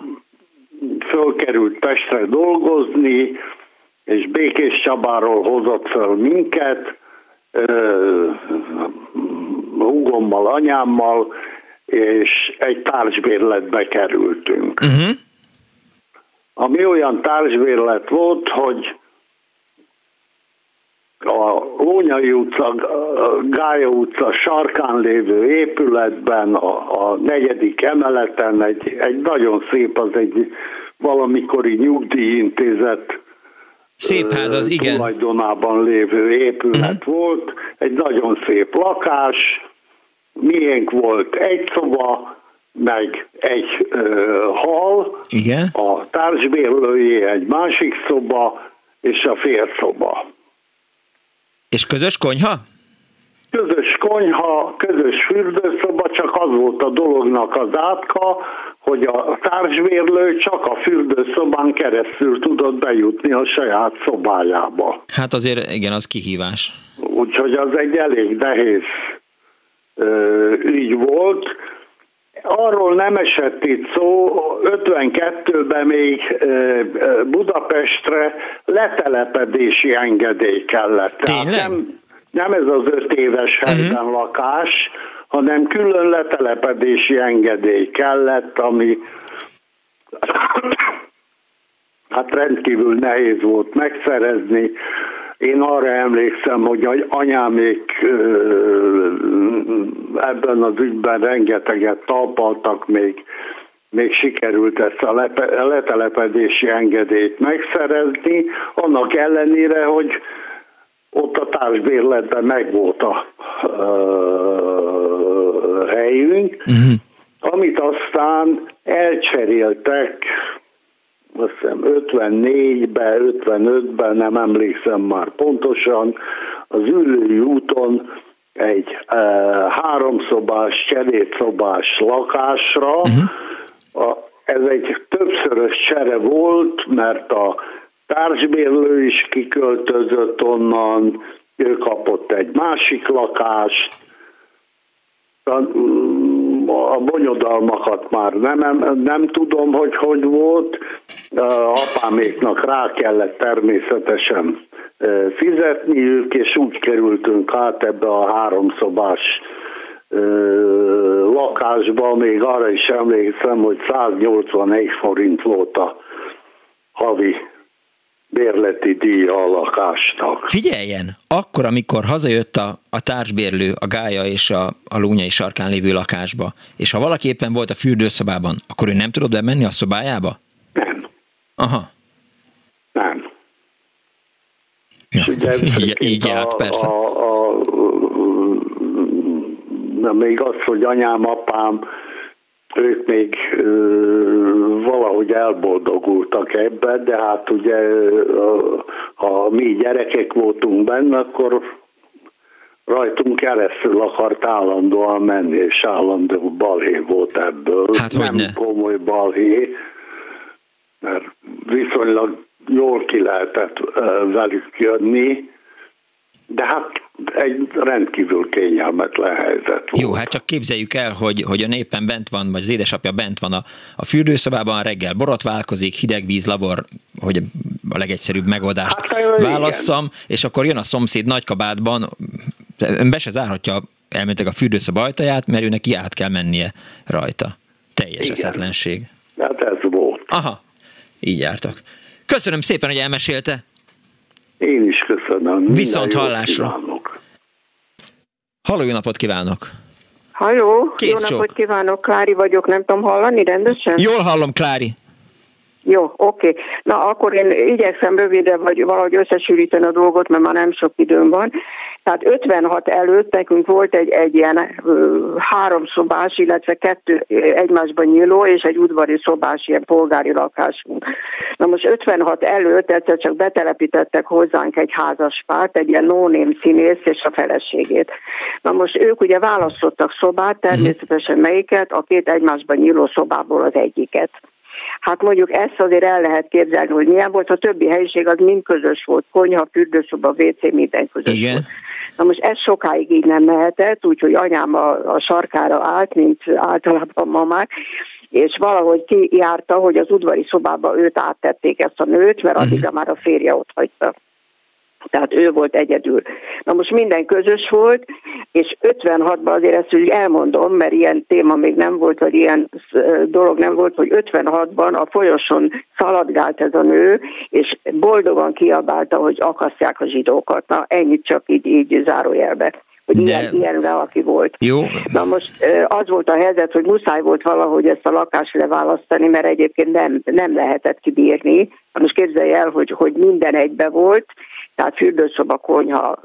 fölkerült Pestre dolgozni, és Békés Csabáról hozott föl minket húgommal, anyámmal, és egy társbérletbe kerültünk. Uh-huh. Ami olyan társbérlet volt, hogy a Lónyai utca, Gája utca sarkán lévő épületben, a, a negyedik emeleten egy, egy nagyon szép, az egy valamikori nyugdíjintézet Szép ház az, igen. Tulajdonában lévő épület uh-huh. volt, egy nagyon szép lakás, miénk volt egy szoba, meg egy ö, hal, igen. a társbérlőjé egy másik szoba, és a félszoba. És közös konyha? Közös konyha, közös fürdőszoba, csak az volt a dolognak az átka, hogy a társbérlő csak a fürdőszobán keresztül tudott bejutni a saját szobájába. Hát azért igen, az kihívás. Úgyhogy az egy elég nehéz ö, ügy volt. Arról nem esett itt szó, 52-ben még Budapestre letelepedési engedély kellett. Tényleg? nem, nem ez az öt éves helyben uh-huh. lakás, hanem külön letelepedési engedély kellett, ami hát rendkívül nehéz volt megszerezni. Én arra emlékszem, hogy anyámék ebben az ügyben rengeteget talpaltak, még, még sikerült ezt a letelepedési engedélyt megszerezni, annak ellenére, hogy ott a társbérletben megvolt a uh, helyünk, uh-huh. amit aztán elcseréltek, azt hiszem 54-ben, 55-ben, nem emlékszem már pontosan, az ülői úton egy uh, háromszobás, cserétszobás lakásra. Uh-huh. A, ez egy többszörös csere volt, mert a társbérlő is kiköltözött onnan, ő kapott egy másik lakást, a bonyodalmakat már nem, nem tudom, hogy hogy volt. Apáméknak rá kellett természetesen e, fizetniük, és úgy kerültünk át ebbe a háromszobás lakásba, még arra is emlékszem, hogy 181 forint volt a havi bérleti díja a lakásnak. Figyeljen, akkor, amikor hazajött a, a társbérlő, a gája és a, a lúnyai sarkán lévő lakásba, és ha valaki éppen volt a fürdőszobában, akkor ő nem tudott bemenni a szobájába? Nem. Aha. Nem. Ja. Ugye, így, így járt, persze. A, a, a, még az, hogy anyám, apám ők még ö, valahogy elboldogultak ebben, de hát ugye ha mi gyerekek voltunk benne, akkor rajtunk keresztül akart állandóan menni, és állandó balhé volt ebből. Hát Nem ne. komoly balhé, mert viszonylag jól ki lehetett velük jönni, de hát egy rendkívül kényelmetlen helyzet volt. Jó, hát csak képzeljük el, hogy, hogy a népen bent van, vagy az édesapja bent van a, a fürdőszobában, reggel borotválkozik, hideg víz, lavor, hogy a legegyszerűbb megoldást hát, válasszam, igen. és akkor jön a szomszéd nagykabátban, ön be se zárhatja elmentek a fürdőszoba ajtaját, mert őnek át kell mennie rajta. Teljes igen. eszetlenség. Hát ez volt. Aha, így jártak. Köszönöm szépen, hogy elmesélte. Én is köszönöm. Viszont hallásra. Halló, jó napot kívánok! Halló, Kész jó napot csók. kívánok, Klári vagyok, nem tudom hallani rendesen? Jól hallom, Klári. Jó, oké. Na, akkor én igyekszem röviden vagy valahogy összesűríteni a dolgot, mert már nem sok időm van. Tehát 56 előtt nekünk volt egy, egy ilyen három szobás, illetve kettő egymásban nyíló, és egy udvari szobás, ilyen polgári lakásunk. Na most 56 előtt egyszer csak betelepítettek hozzánk egy házaspárt, egy ilyen no színész és a feleségét. Na most ők ugye választottak szobát, természetesen melyiket, a két egymásban nyíló szobából az egyiket. Hát mondjuk ezt azért el lehet képzelni, hogy milyen volt, a többi helyiség az mind közös volt, konyha, fürdőszoba, WC, minden közös Igen. volt. Na most ez sokáig így nem mehetett, úgyhogy anyám a, a sarkára állt, mint általában mamák, és valahogy kijárta, hogy az udvari szobába őt áttették ezt a nőt, mert addigra uh-huh. már a férje ott hagyta. Tehát ő volt egyedül. Na most minden közös volt, és 56-ban azért ezt úgy elmondom, mert ilyen téma még nem volt, vagy ilyen dolog nem volt, hogy 56-ban a folyoson szaladgált ez a nő, és boldogan kiabálta, hogy akasztják a zsidókat. Na, ennyit csak így, így zárójelbe hogy De... ilyen, ilyen valaki volt. Jó. Na most az volt a helyzet, hogy muszáj volt valahogy ezt a lakást leválasztani, mert egyébként nem, nem lehetett kibírni. Most képzelj el, hogy, hogy minden egybe volt, tehát fürdőszoba, konyha,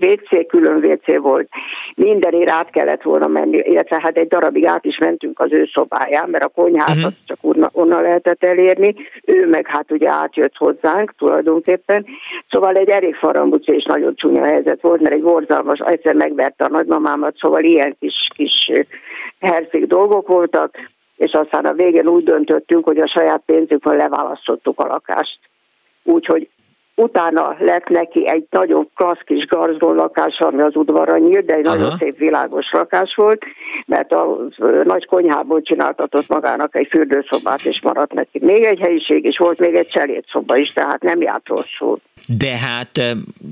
WC, külön WC volt. Mindenért át kellett volna menni, illetve hát egy darabig át is mentünk az ő szobáján, mert a konyhát uh-huh. azt csak onnan, onnan lehetett elérni. Ő meg hát ugye átjött hozzánk tulajdonképpen. Szóval egy elég farambuci és nagyon csúnya helyzet volt, mert egy borzalmas, egyszer megverte a nagymamámat, szóval ilyen kis, kis herceg dolgok voltak, és aztán a végén úgy döntöttünk, hogy a saját pénzünkön leválasztottuk a lakást. Úgyhogy utána lett neki egy nagyon klassz kis garzgó lakás, ami az udvarra nyílt, de egy Aha. nagyon szép világos lakás volt, mert a nagy konyhából csináltatott magának egy fürdőszobát, és maradt neki még egy helyiség, és volt még egy cselédszoba is, tehát nem járt rosszul. De hát,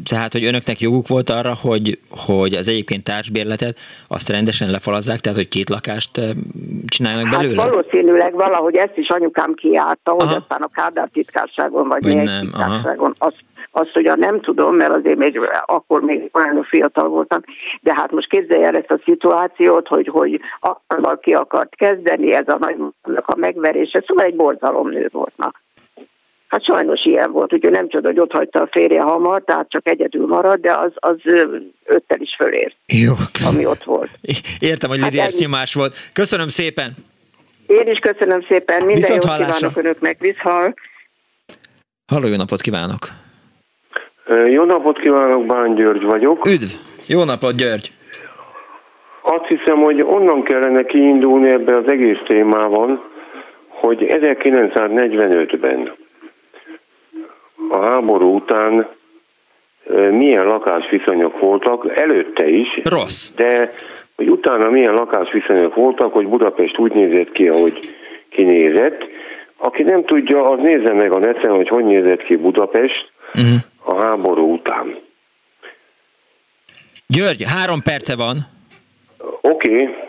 tehát, hogy önöknek joguk volt arra, hogy, hogy az egyébként társbérletet azt rendesen lefalazzák, tehát, hogy két lakást csináljanak hát belőle? Valószínűleg valahogy ezt is anyukám kiárta, hogy Aha. aztán a Kádár titkárságon, vagy, vagy mi titkárságon, azt, azt ugye nem tudom, mert azért még akkor még olyan fiatal voltam, de hát most képzelj el ezt a szituációt, hogy, hogy akkor ki akart kezdeni, ez a nagynak a megverése, szóval egy borzalomnő volt. Na. Hát sajnos ilyen volt, úgyhogy nem csoda, hogy ott hagyta a férje hamar, tehát csak egyedül marad, de az, az öttel is fölért, Jó. ami ott volt. Értem, hogy Lidiás hát nyomás volt. Köszönöm szépen! Én is köszönöm szépen, minden Viszont jót hallásra. kívánok Önöknek, viszhal! Halló, jó napot kívánok! Jó napot kívánok, Bán György vagyok. Üdv! Jó napot, György! Azt hiszem, hogy onnan kellene kiindulni ebbe az egész témában, hogy 1945-ben a háború után milyen lakásviszonyok voltak, előtte is. Rossz. De hogy utána milyen lakásviszonyok voltak, hogy Budapest úgy nézett ki, ahogy kinézett. Aki nem tudja, az nézze meg a neten, hogy hogy nézett ki Budapest uh-huh. A háború után. György, három perce van. Oké. Okay.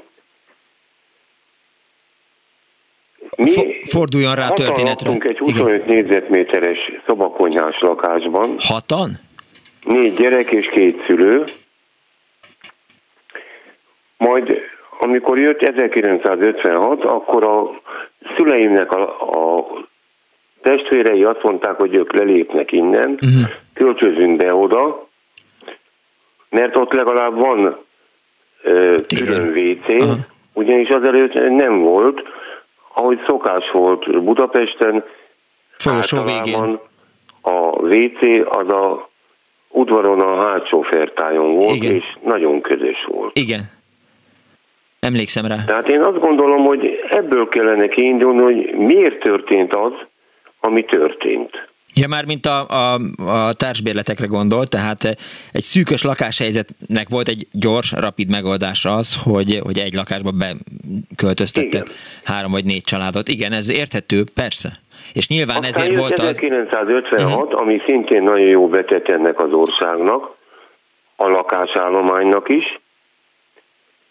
Mi Forduljon rá a történetre. egy 25 Igen. négyzetméteres szobakonyhás lakásban. Hatan? Négy gyerek és két szülő. Majd amikor jött 1956, akkor a szüleimnek a, a testvérei azt mondták, hogy ők lelépnek innen, uh-huh. Költözünk be oda, mert ott legalább van uh, külön WC, ugyanis azelőtt nem volt, ahogy szokás volt Budapesten, Folyosó végén. a WC az a udvaron a hátsó fertájon volt, Igen. és nagyon közös volt. Igen. Emlékszem rá. Tehát én azt gondolom, hogy ebből kellene kiindulni, hogy miért történt az, ami történt. Ja, már mint a, a, a társbérletekre gondol, tehát egy szűkös lakáshelyzetnek volt egy gyors, rapid megoldása az, hogy, hogy egy lakásba beköltöztettek három vagy négy családot. Igen, ez érthető, persze. És nyilván Aztán ezért volt 1956, az... uh-huh. Mhm. ami szintén nagyon jó betett ennek az országnak, a lakásállománynak is,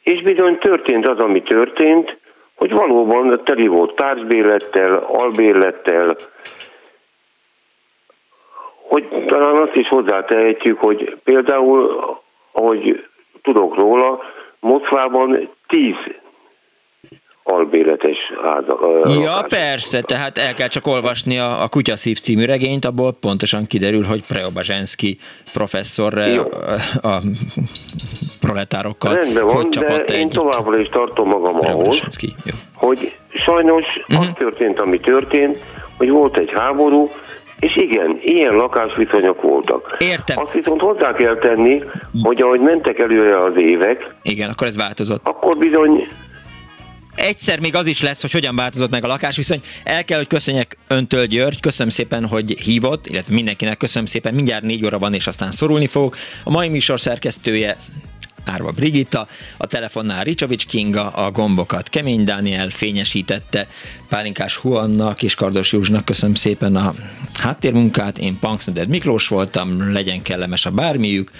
és bizony történt az, ami történt, hogy valóban teli volt társbérlettel, albérlettel, hogy talán azt is hozzátehetjük, hogy például, ahogy tudok róla, Moszkvában tíz albéletes ház. Ja, lakás. persze, tehát el kell csak olvasni a, a Kutyaszív című regényt, abból pontosan kiderül, hogy Preobazsenszki professzor Jó. a, a proletárokkal Rendben van, hogy de én együtt. továbbra is tartom magam ahhoz, hogy sajnos uh-huh. az történt, ami történt, hogy volt egy háború, és igen, ilyen lakásviszonyok voltak. Értem. Azt viszont hozzá kell tenni, hogy ahogy mentek előre az évek, igen, akkor ez változott. Akkor bizony egyszer még az is lesz, hogy hogyan változott meg a lakásviszony. El kell, hogy köszönjek öntől, György, köszönöm szépen, hogy hívott, illetve mindenkinek köszönöm szépen, mindjárt négy óra van, és aztán szorulni fogok. A mai műsor szerkesztője Árva Brigitta, a telefonnál Ricsovics Kinga, a gombokat Kemény Dániel fényesítette, Pálinkás Huannak és Kardos Józsnak köszönöm szépen a háttérmunkát, én Punksneded Miklós voltam, legyen kellemes a bármiük,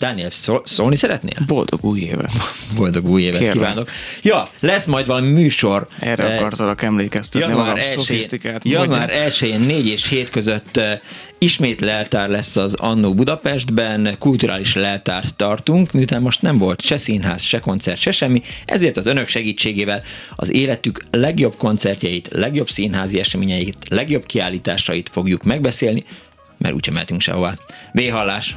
Dániel, szól, szólni szeretnél? Boldog új évet. Boldog új évet Kérlek. kívánok. Ja, lesz majd valami műsor. Erre eh, akartalak emlékeztetni január szofisztikát. Január 1-én 4 és 7 között eh, ismét leltár lesz az Annó Budapestben, kulturális leltárt tartunk, miután most nem volt se színház, se koncert, se semmi, ezért az önök segítségével az életük legjobb koncertjeit, legjobb színházi eseményeit, legjobb kiállításait fogjuk megbeszélni, mert úgysem mehetünk sehová. B-hallás!